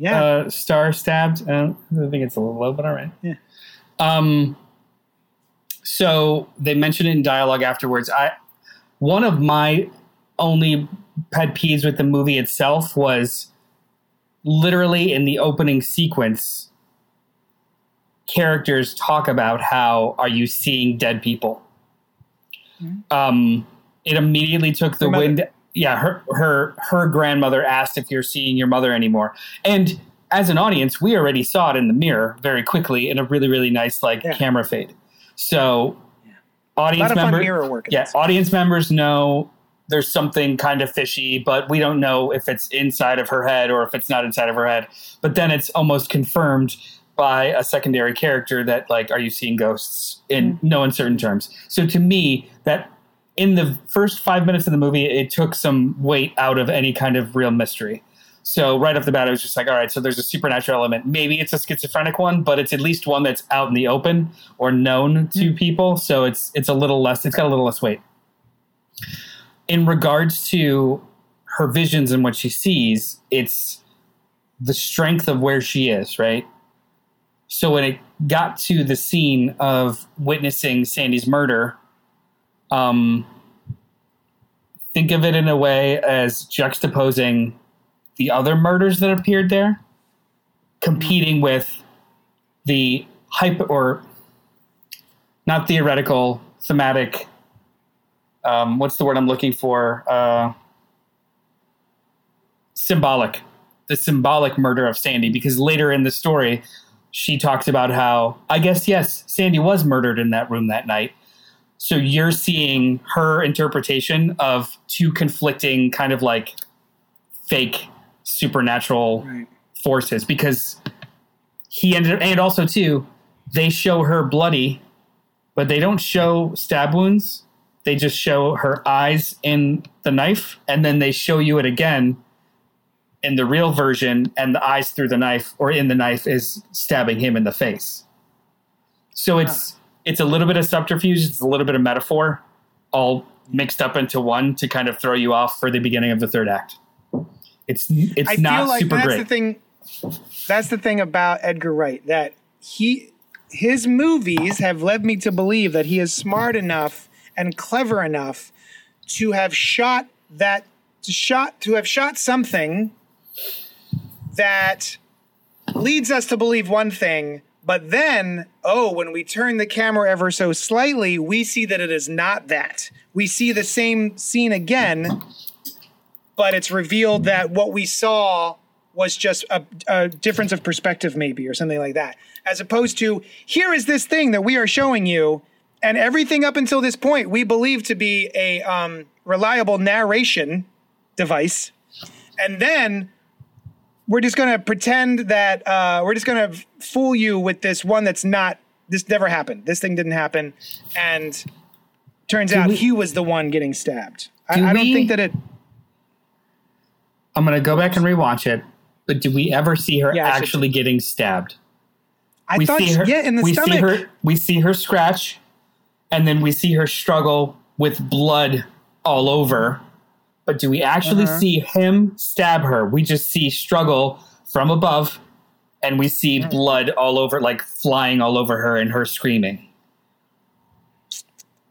Yeah. uh, star stabbed. Uh, I think it's a little low, but all right. Yeah. Um. So they mentioned it in dialogue afterwards. I one of my only pet peeves with the movie itself was literally in the opening sequence characters talk about how are you seeing dead people Um, it immediately took the wind. Yeah, her her her grandmother asked if you're seeing your mother anymore, and as an audience, we already saw it in the mirror very quickly in a really really nice like Yeah. camera fade. So, A audience members, mirror work. in yeah, this. audience members know there's something kind of fishy, but we don't know if it's inside of her head or if it's not inside of her head. But then it's almost confirmed by a secondary character that like, are you seeing ghosts in Mm-hmm. no uncertain terms? So to me, that in the first five minutes of the movie, it took some weight out of any kind of real mystery. So right off the bat, I was just like, all right, so there's a supernatural element. Maybe it's a schizophrenic one, but it's at least one that's out in the open or known to hmm. people. So it's it's a little less. It's got a little less weight. In regards to her visions and what she sees, it's the strength of where she is, right? So when it got to the scene of witnessing Sandy's murder, um, think of it in a way as juxtaposing the other murders that appeared there, competing with the hype or not theoretical, thematic. Um, what's the word I'm looking for? Uh, symbolic, the symbolic murder of Sandy, because later in the story, she talks about how I guess yes, Sandy was murdered in that room that night. So you're seeing her interpretation of two conflicting kind of like fake supernatural Right. forces because he ended up, and also too they show her bloody but they don't show stab wounds. They just show her eyes in the knife and then they show you it again in the real version and the eyes through the knife or in the knife is stabbing him in the face. So it's it's a little bit of subterfuge it's a little bit of metaphor all mixed up into one to kind of throw you off for the beginning of the third act it's it's I not feel like super that's great the thing. That's the thing about Edgar Wright that he his movies have led me to believe that he is smart enough and clever enough to have shot that to shot to have shot something that leads us to believe one thing but then oh when we turn the camera ever so slightly we see that it is not that we see the same scene again but it's revealed that what we saw was just a, a difference of perspective, maybe, or something like that. As opposed to, here is this thing that we are showing you, and everything up until this point we believe to be a um, reliable narration device. And then we're just going to pretend that uh, we're just going to fool you with this one that's not, this never happened. This thing didn't happen. And turns out we- he was the one getting stabbed. I, Do I don't we- think that it. I'm gonna go back and rewatch it. But do we ever see her Yeah, should actually getting stabbed? I we thought, see her. yeah, in the we stomach. see her. We see her scratch, and then we see her struggle with blood all over. But do we actually Uh-huh. see him stab her? We just see struggle from above, and we see blood all over, like flying all over her, and her screaming.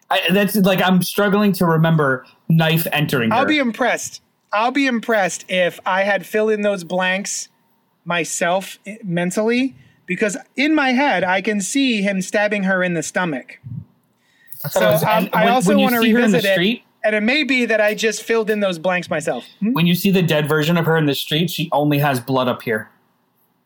I, that's like I'm struggling to remember knife entering her. I'll be impressed. I'll be impressed if I had filled in those blanks myself mentally, because in my head I can see him stabbing her in the stomach. So So, um, and I when- also want to see her in the revisit it, street, and it may be that I just filled in those blanks myself. Hmm? when you see the dead version of her in the street, she only has blood up here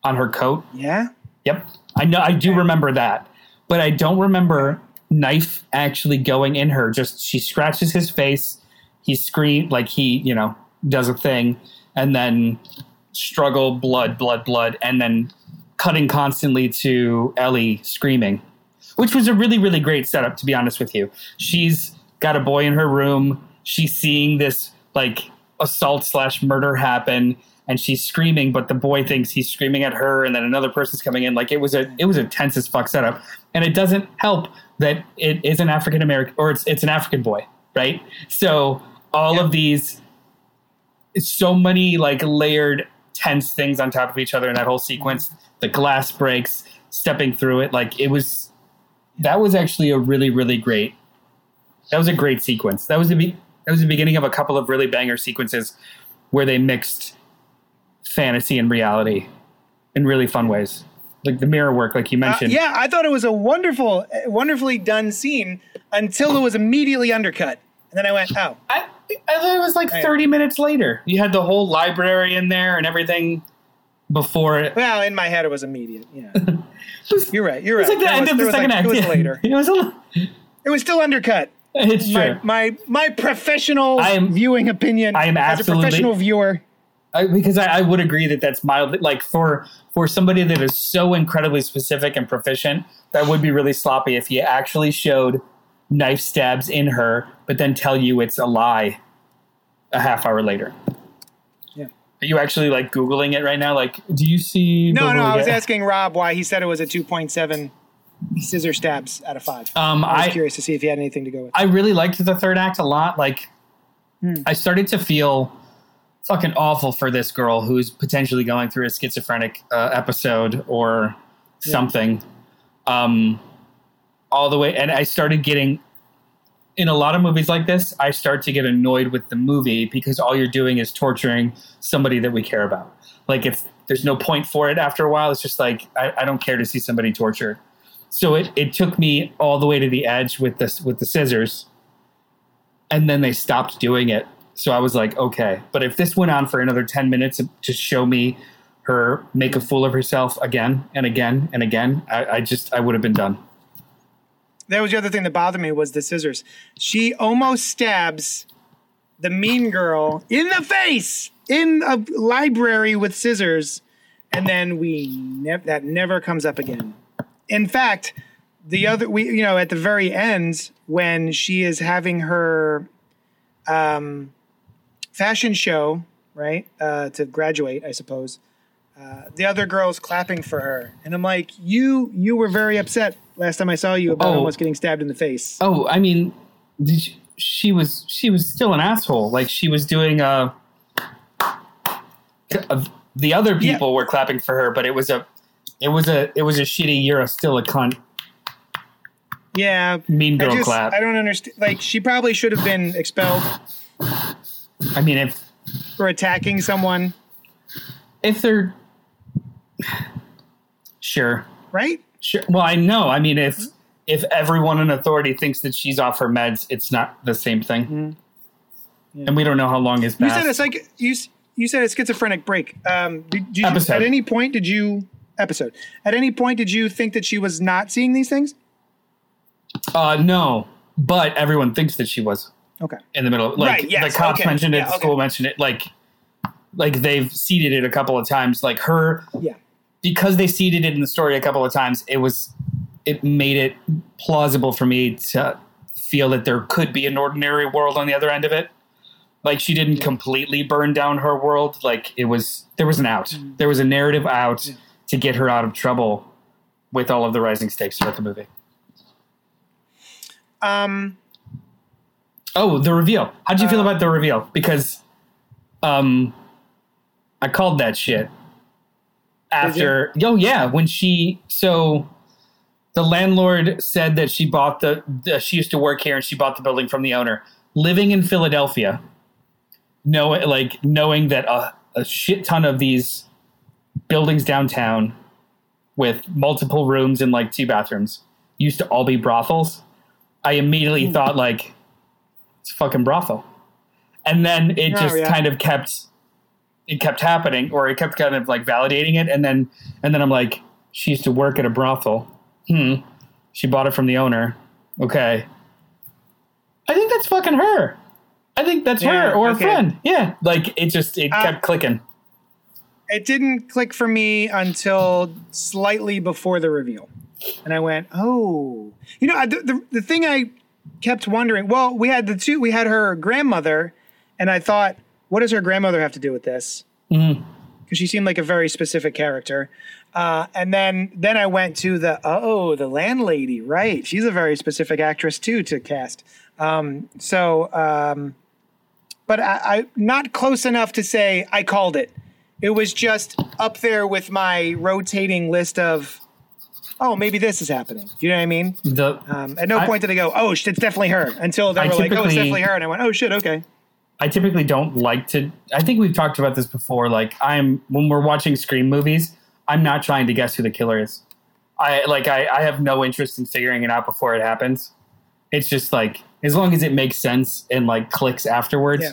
on her coat. Yeah. Yep. I know I do remember that. But I don't remember knife actually going in her. Just she scratches his face, he scream like he, you know, does a thing, and then struggle, blood, blood, blood, and then cutting constantly to Ellie screaming. Which was a really, really great setup, to be honest with you. She's got a boy in her room. She's seeing this like assault slash murder happen and she's screaming, but the boy thinks he's screaming at her, and then another person's coming in. Like it was a it was a tense as fuck setup, and it doesn't help that it is an African American or it's it's an African boy, right? So all of these, so many like layered tense things on top of each other in that whole sequence. The glass breaks, stepping through it, like it was. That was actually a really really great. That was a great sequence. That was the be- that was the beginning of a couple of really banger sequences where they mixed fantasy and reality in really fun ways. like the mirror work, like you Uh, mentioned. yeah, I thought it was a wonderful, wonderfully done scene until it was immediately undercut, and then I went, "Oh, I, I thought it was like 30 minutes later. You had the whole library in there and everything before it. well." In my head, it was immediate. Yeah, [LAUGHS] you're right. You're It's right. like the There end was- of the second like- act. It was [LAUGHS] yeah. later. It was a, It was still undercut. It's My true. my my professional I am- viewing opinion. I am as a professional viewer. I, because I, I would agree that that's mild. Like for for somebody that is so incredibly specific and proficient, that would be really sloppy if you actually showed knife stabs in her, but then tell you it's a lie a half hour later. Yeah. Are you actually like googling it right now? Like, do you see? No, no. I was asking Rob why he said it was a 2.7 scissor stabs out of five. Um, I was I curious to see if he had anything to go with. I really liked the third act a lot. Like, Hmm. I started to feel fucking awful for this girl who's potentially going through a schizophrenic uh, episode or something. Um, all the way, and I started getting in a lot of movies like this. I start to get annoyed with the movie because all you're doing is torturing somebody that we care about. Like, it's there's no point for it after a while. It's just like I, I don't care to see somebody tortured. So it, it took me all the way to the edge with this with the scissors, and then they stopped doing it. So I was like, okay. But if this went on for another ten minutes to show me her make a fool of herself again and again and again, I, I just I would have been done. That was the other thing that bothered me was the scissors. She almost stabs the mean girl in the face in a library with scissors, and then we nev- that never comes up again. In fact, the other we you know at the very end when she is having her um, fashion show right uh, to graduate, I suppose. Uh, the other girl's clapping for her, and I'm like, you you were very upset last time I saw you about Oh. almost getting stabbed in the face. Oh, I mean, did she, she was she was still an asshole. Like she was doing uh, uh the other people were clapping for her, but it was a it was a it was a shitty you're a still a cunt Yeah, mean I girl just clap. I don't understand. Like she probably should have been expelled I mean, if for attacking someone, if they're sure, right? sure. Well, I know. I mean, if if everyone in authority thinks that she's off her meds, it's not the same thing. And we don't know how long has You said it's like you you said a schizophrenic break. Um, did, did you, Episode. at any point did you episode? At any point did you think that she was not seeing these things? uh, no, but everyone thinks that she was. Okay. in the middle. Like Right, yes, the cops okay, mentioned it, yeah, okay. school mentioned it. Like, like they've seeded it a couple of times. Like her, Yeah. because they seeded it in the story a couple of times. It was, it made it plausible for me to feel that there could be an ordinary world on the other end of it. Like she didn't completely burn down her world. Like it was, there was an out. Mm. There was a narrative out to get her out of trouble with all of the rising stakes throughout the movie. Um. Oh, the reveal. How'd you feel Uh, about the reveal? Because um I called that shit. After oh yeah, when she so the landlord said that she bought the, the she used to work here and she bought the building from the owner. Living in Philadelphia, know like knowing that a, a shit ton of these buildings downtown with multiple rooms and like two bathrooms used to all be brothels. I immediately thought like it's a fucking brothel. And then it Oh, just yeah. kind of kept it kept happening or it kept kind of like validating it and then and then I'm like she used to work at a brothel. Hmm. She bought it from the owner. Okay. I think that's fucking her. I think that's Yeah, her or okay. a friend. Yeah. Like it just it Uh, kept clicking. It didn't click for me until slightly before the reveal. And I went, oh. You know, I- the, the, the thing I kept wondering well, we had the two, we had her grandmother, and I thought, what does her grandmother have to do with this? Because she seemed like a very specific character. Uh, and then then I went to the, oh, the landlady, right. She's a very specific actress too to cast. Um, so, um, but I, I not close enough to say I called it. It was just up there with my rotating list of, oh, maybe this is happening. Do you know what I mean? The Um, at no I- point did I go, oh, shit, it's definitely her. Until they I were like, oh, it's definitely her, and I went, oh shit, okay. I typically don't like to. I think we've talked about this before. Like I'm when we're watching Scream movies, I'm not trying to guess who the killer is. I like I, I have no interest in figuring it out before it happens. It's just like as long as it makes sense and like clicks afterwards. Yeah.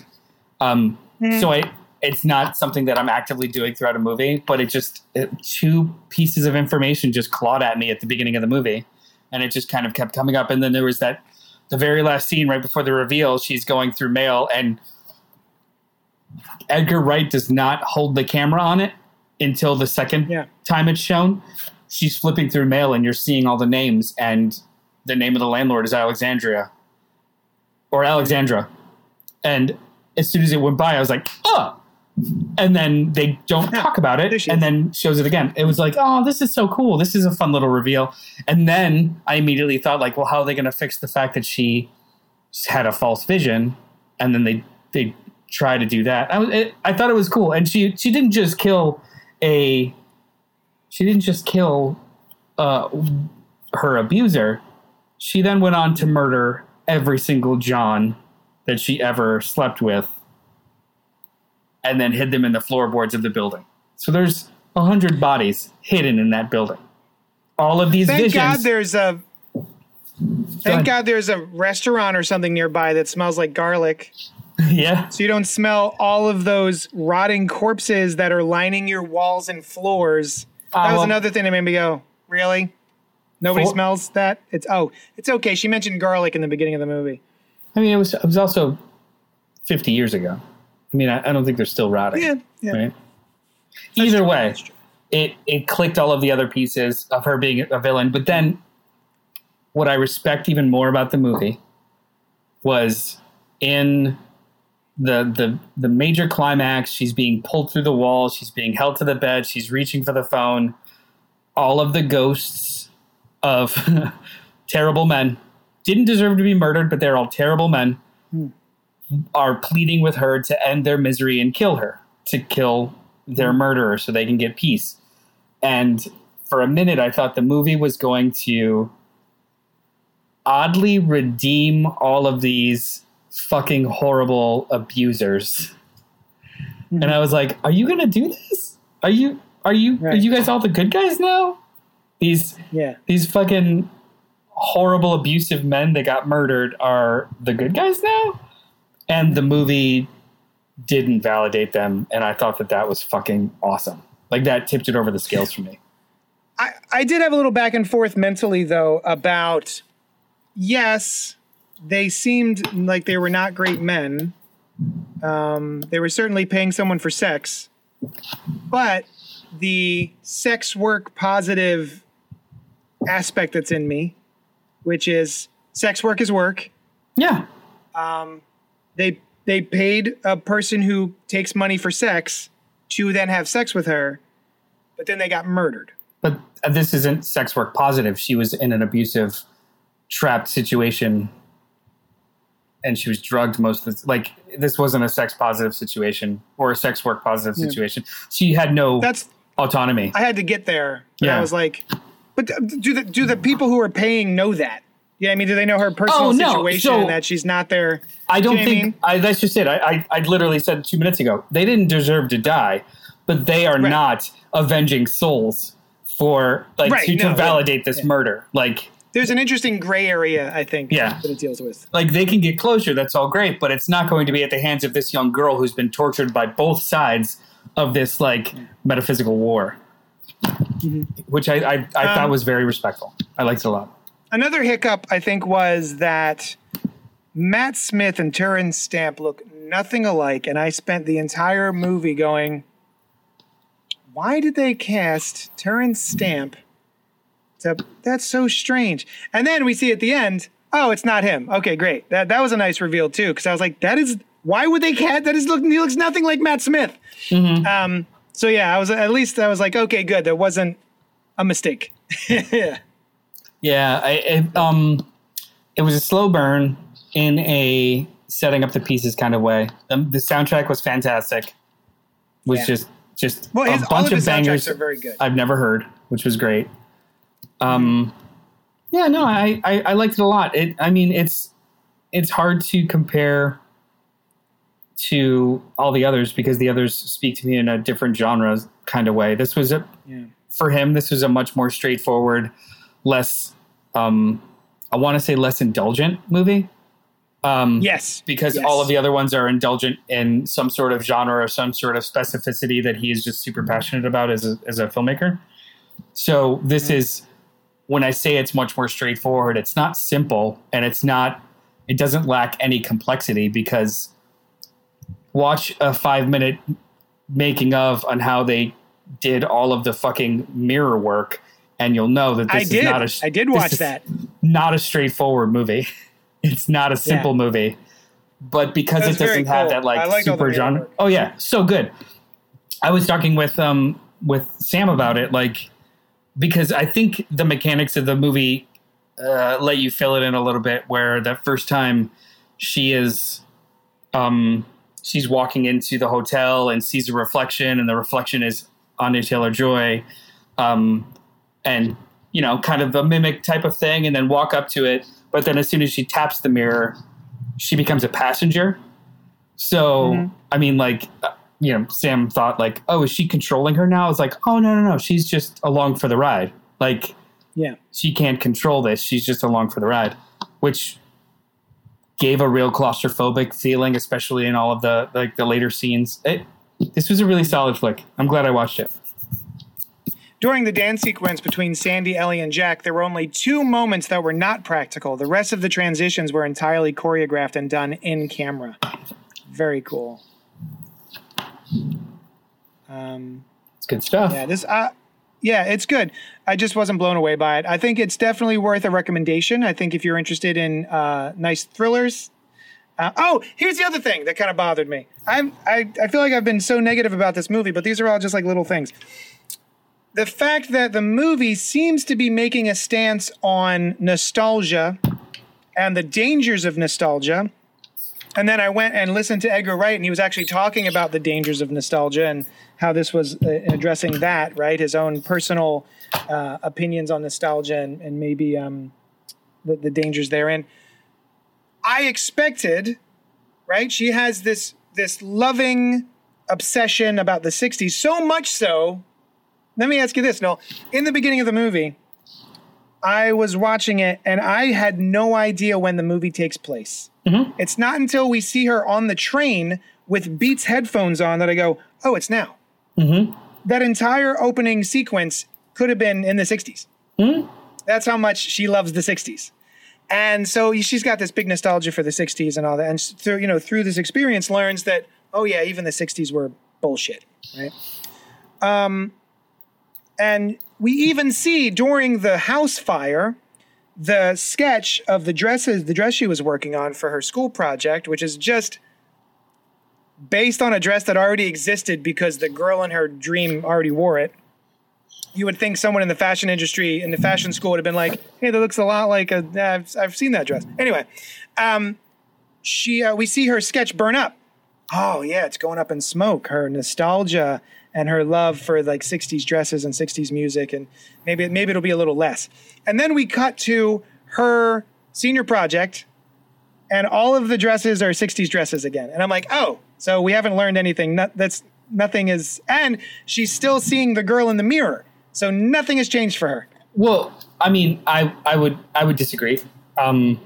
Um, So I, it's not something that I'm actively doing throughout a movie, but it just it, two pieces of information just clawed at me at the beginning of the movie, and it just kind of kept coming up. And then there was that the very last scene right before the reveal. She's going through mail, and Edgar Wright does not hold the camera on it until the second Yeah. time it's shown. She's flipping through mail, and you're seeing all the names, and the name of the landlord is Alexandria or Alexandra. And as soon as it went by, I was like, oh. And then they don't talk about it and then shows it again. It was like, oh, this is so cool. This is a fun little reveal. And then I immediately thought, like, well, how are they going to fix the fact that she had a false vision? And then they they try to do that. I was it, I thought it was cool. And she she didn't just kill a she didn't just kill uh, her abuser. She then went on to murder every single John that she ever slept with and then hid them in the floorboards of the building. So there's a hundred bodies hidden in that building. All of these Thank visions. God there's a. Thank God there's a restaurant or something nearby that smells like garlic, [LAUGHS] yeah. so you don't smell all of those rotting corpses that are lining your walls and floors. Uh, That was another thing that made me go, really? Nobody For- smells that? It's oh, it's okay. She mentioned garlic in the beginning of the movie. I mean, it was it was also fifty years ago. I mean, I, I don't think they're still rotting. Yeah, yeah. Right. Either way, it it clicked all of the other pieces of her being a villain. But then, what I respect even more about the movie was in the the the major climax. She's being pulled through the wall. She's being held to the bed. She's reaching for the phone. All of the ghosts of [LAUGHS] terrible men didn't deserve to be murdered, but they're all terrible men. Are pleading with her to end their misery and kill her, to kill their murderer so they can get peace. And for a minute, I thought the movie was going to oddly redeem all of these fucking horrible abusers. And I was like, "Are you going to do this? Are you are you are you guys all the good guys now? These Yeah. these fucking horrible abusive men that got murdered are the good guys now?" And the movie didn't validate them and I thought that that was fucking awesome. Like that tipped it over the scales for me. I, I did have a little back and forth mentally though about yes, they seemed like they were not great men. Um, they were certainly paying someone for sex, but the sex work positive aspect that's in me, which is sex work is work. Yeah. They they paid a person who takes money for sex to then have sex with her, but then they got murdered. But this isn't sex work positive. She was in an abusive, trapped situation, and she was drugged most of the like. This wasn't a sex positive situation or a sex work positive situation. She had no That's autonomy. I had to get there. And Yeah. I was like, but do the do the people who are paying know that? Yeah, I mean, do they know her personal Oh, no. situation So- and that she's not there? I don't Do you I think mean? I, that's just it. I, I I literally said two minutes ago they didn't deserve to die, but they are Right. not avenging souls for like Right, to, to no, validate this yeah. murder. Like There's an interesting gray area, I think, Yeah. that it deals with. like they can get closure. That's all great, but it's not going to be at the hands of this young girl who's been tortured by both sides of this like metaphysical war, which I I, I thought Um, was very respectful. I liked it a lot. Another hiccup, I think, was that Matt Smith and Terence Stamp look nothing alike, and I spent the entire movie going, "Why did they cast Terence Stamp?" To, that's so strange. And then we see at the end, oh, it's not him. Okay, great. That that was a nice reveal too, because I was like, that is why would they cast that? Is look he looks nothing like Matt Smith. Um. So yeah, I was at least I was like, okay, good. That wasn't a mistake. [LAUGHS] yeah. Yeah, I, it, um, it was a slow burn in a setting up the pieces kind of way. The, the soundtrack was fantastic. Was Yeah. just just Well, his, a bunch of of bangers are very good. I've never heard, which was great. Um, yeah, no, I, I I liked it a lot. It, I mean, it's it's hard to compare to all the others because the others speak to me in a different genre kind of way. This was a Yeah. for him, this was a much more straightforward, less, um, I want to say less indulgent movie. Um, Yes. because Yes. all of the other ones are indulgent in some sort of genre or some sort of specificity that he is just super passionate about as a, as a filmmaker. So this Mm-hmm. is when I say it's much more straightforward. It's not simple, and it's not. It doesn't lack any complexity because watch a five minute making of on how they did all of the fucking mirror work, and you'll know that this I is did. not a. I did watch that. Not a straightforward movie. [LAUGHS] It's not a simple movie, but because That it doesn't have that like I liked all the super genre. Oh yeah, so good. I was talking with um with Sam about it, like because I think the mechanics of the movie uh, let you fill it in a little bit. Where that first time she is, um, she's walking into the hotel and sees a reflection, and the reflection is Anya Taylor Joy, um, and you know, kind of a mimic type of thing, and then walk up to it. But then as soon as she taps the mirror, she becomes a passenger. So Mhm. I mean, like, uh, you know, Sam thought like, oh, is she controlling her now? It's like, oh no, no, no, she's just along for the ride. Like, Yeah. she can't control this. She's just along for the ride, which gave a real claustrophobic feeling, especially in all of the like the later scenes. It, this was a really solid flick. I'm glad I watched it. During the dance sequence between Sandy, Ellie, and Jack, there were only two moments that were not practical. The rest of the transitions were entirely choreographed and done in camera. Very cool. Um, It's good stuff. yeah, this. Uh, yeah, it's good. I just wasn't blown away by it. I think it's definitely worth a recommendation. I think if you're interested in uh, nice thrillers. Uh, oh, here's the other thing that kind of bothered me. I'm I, I feel like I've been so negative about this movie, but these are all just like little things. The fact that the movie seems to be making a stance on nostalgia and the dangers of nostalgia. And then I went and listened to Edgar Wright, and he was actually talking about the dangers of nostalgia and how this was uh, addressing that, right? His own personal uh, opinions on nostalgia and, and maybe um, the, the dangers therein. I expected, right? She has this this loving obsession about the '60s, so much so. Let me ask you this, Noel. In the beginning of the movie, I was watching it, and I had no idea when the movie takes place. Mm-hmm. It's not until we see her on the train with Beats headphones on that I go, "Oh, it's now." Mm-hmm. That entire opening sequence could have been in the '60s. Mm-hmm. That's how much she loves the '60s, and so she's got this big nostalgia for the '60s and all that. And through you know through this experience, learns that oh yeah, even the '60s were bullshit, right? Um, and we even see during the house fire the sketch of the dresses, the dress she was working on for her school project, which is just based on a dress that already existed because the girl in her dream already wore it. You would think someone in the fashion industry, in the fashion school, would have been like, "Hey, that looks a lot like a. I've, I've seen that dress." Anyway, um, she uh, we see her sketch burn up. Oh yeah, it's going up in smoke. Her nostalgia and her love for like '60s dresses and '60s music, and maybe maybe it'll be a little less. And then we cut to her senior project, and all of the dresses are '60s dresses again. And I'm like, oh, so we haven't learned anything. Not, that's nothing is, and she's still seeing the girl in the mirror, so nothing has changed for her. Well, I mean, I, I would I would disagree. Um,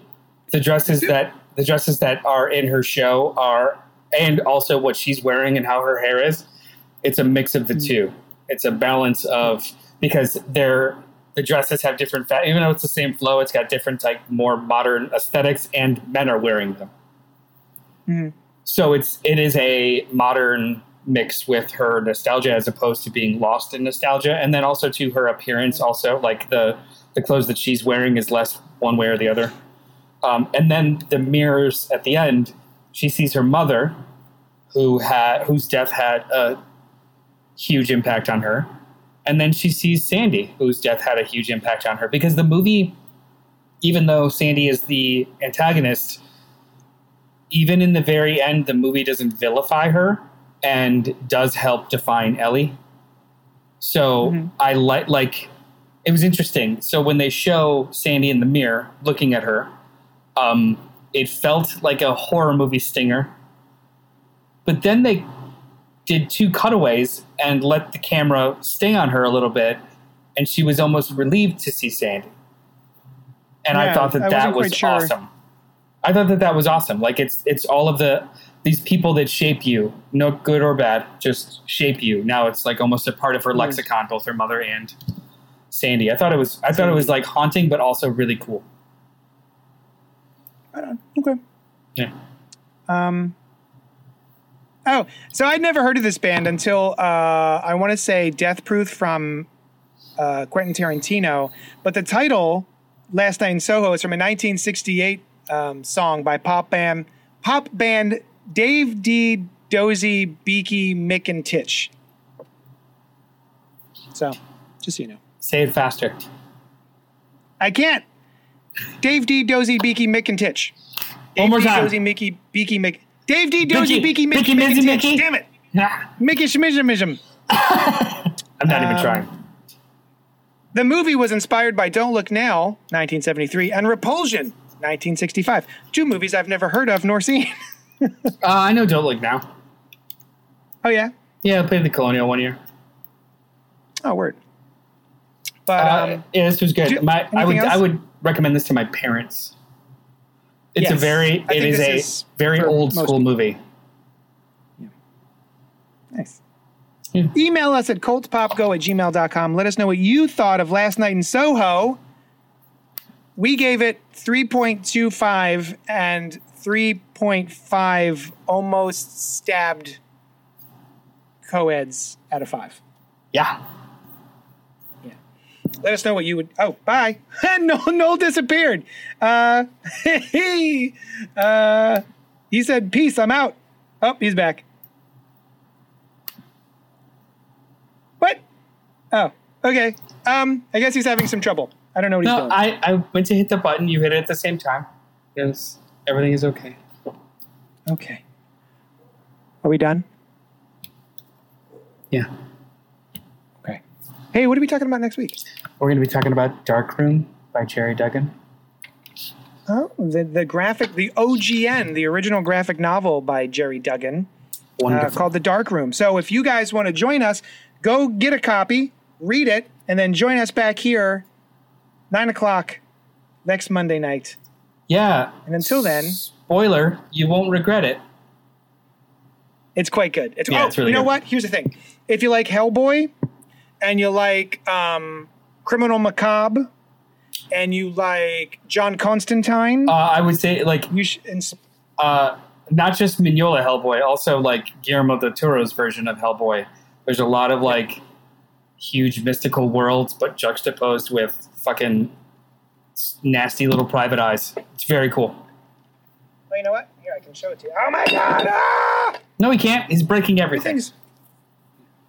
the dresses that the dresses that are in her show are, and also what she's wearing and how her hair is. It's a mix of the two. It's a balance of because they're the dresses have different fa- even though it's the same flow. It's got different like more modern aesthetics, and men are wearing them. So it's it is a modern mix with her nostalgia as opposed to being lost in nostalgia, and then also to her appearance. Also, like the the clothes that she's wearing is less one way or the other. Um, and then the mirrors at the end, she sees her mother, who had whose death had a huge impact on her, and then she sees Sandy, whose death had a huge impact on her. Because the movie, even though Sandy is the antagonist, even in the very end, the movie doesn't vilify her and does help define Ellie. So I like like it was interesting. So when they show Sandy in the mirror looking at her, um, it felt like a horror movie stinger. But then they did two cutaways and let the camera stay on her a little bit, and she was almost relieved to see Sandy. And I thought that I that was sure. awesome. I thought that that was awesome. Like it's it's all of the these people that shape you, no good or bad, just shape you. Now it's like almost a part of her lexicon, both her mother and Sandy. I thought it was I thought it was like haunting, but also really cool. Right on. Okay. Yeah. Um. Oh, so I'd never heard of this band until uh, I want to say Death Proof from uh, Quentin Tarantino, but the title "Last Night in Soho" is from a 1968 um, song by pop band pop band Dave Dee Dozy, Beaky, Mick, and Tich. So, just so you know, Say it faster. I can't. Dave Dee Dozy, Beaky, Mick, and Tich. One more D. time. Dozy, Mickey, Beaky, Mick. Dave Dee Dozy, Beaky, Mick, Mickey, Mick, and Mizzy, Tich. Mickey. Damn it. Mickey Schmizmism. [LAUGHS] I'm not even Um, trying. The movie was inspired by Don't Look Now, 1973, and Repulsion, 1965. Two movies I've never heard of nor seen. [LAUGHS] Uh, I know Don't Look Now. oh, yeah? Yeah, I played the Colonial one year. Oh, word. But, Uh, um, yeah, this was good. do- My, I would else? I would recommend this to my parents. It's a very I it is a is very old school people. movie. Nice. Yeah. Email us at cultpopgo at gmail.com. Let us know what you thought of Last Night in Soho. We gave it 3.25 and 3.5 almost stabbed co-eds out of five. Yeah. Let us know what you would. Oh, bye. [LAUGHS] no, Noel disappeared. Uh, [LAUGHS] he, uh, he said, peace, I'm out. Oh, he's back. What? Oh, okay. Um, I guess he's having some trouble. I don't know what he's No, doing. I, I went to hit the button. You hit it at the same time. Yes, everything is okay. okay. Are we done? Yeah. Okay. Hey, what are we talking about next week? We're going to be talking about Dark Room by Gerry Duggan. Oh, the, the graphic, the OGN, the original graphic novel by Gerry Duggan. uh, called The Dark Room. So if you guys want to join us, go get a copy, read it, and then join us back here, nine o'clock next Monday night. yeah. And until then- spoiler, you won't regret it. It's quite good. It's, Yeah, oh, it's really you know good. what? Here's the thing: if you like Hellboy, and you like um, Criminal Macabre, and you like John Constantine, Uh, I would say like you should. And, uh, not just Mignola Hellboy, also like Guillermo del Toro's version of Hellboy. There's a lot of like huge mystical worlds, but juxtaposed with fucking nasty little private eyes. It's very cool. oh, you know what? Here, I can show it to you. Oh my god! Ah! No, he can't. He's breaking everything.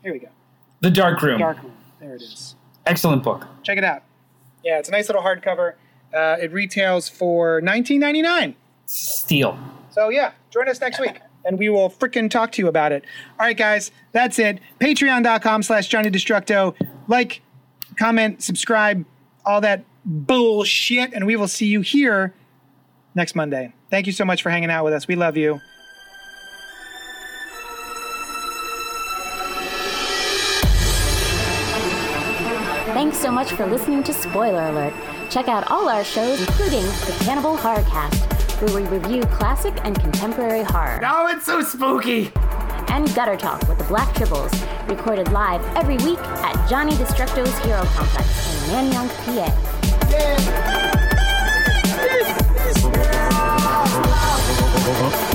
Here we go. The Dark Room. Dark Room. There it is. Excellent book. Check it out. Yeah, it's a nice little hardcover. Uh, it retails for nineteen ninety nine. Steel. So yeah, join us next week, and we will frickin' talk to you about it. All right, guys, that's it. Patreon.com slash Johnny Destructo. Like, comment, subscribe, all that bullshit, and we will see you here next Monday. Thank you so much for hanging out with us. We love you. much for listening to Spoiler Alert. Check out all our shows, including the Cannibal Horror Cast, where we review classic and contemporary horror. Oh, it's so spooky! And Gutter Talk with the Black Tribbles, recorded live every week at Johnny Destructo's Hero Complex in Nanyang, PA. Yeah.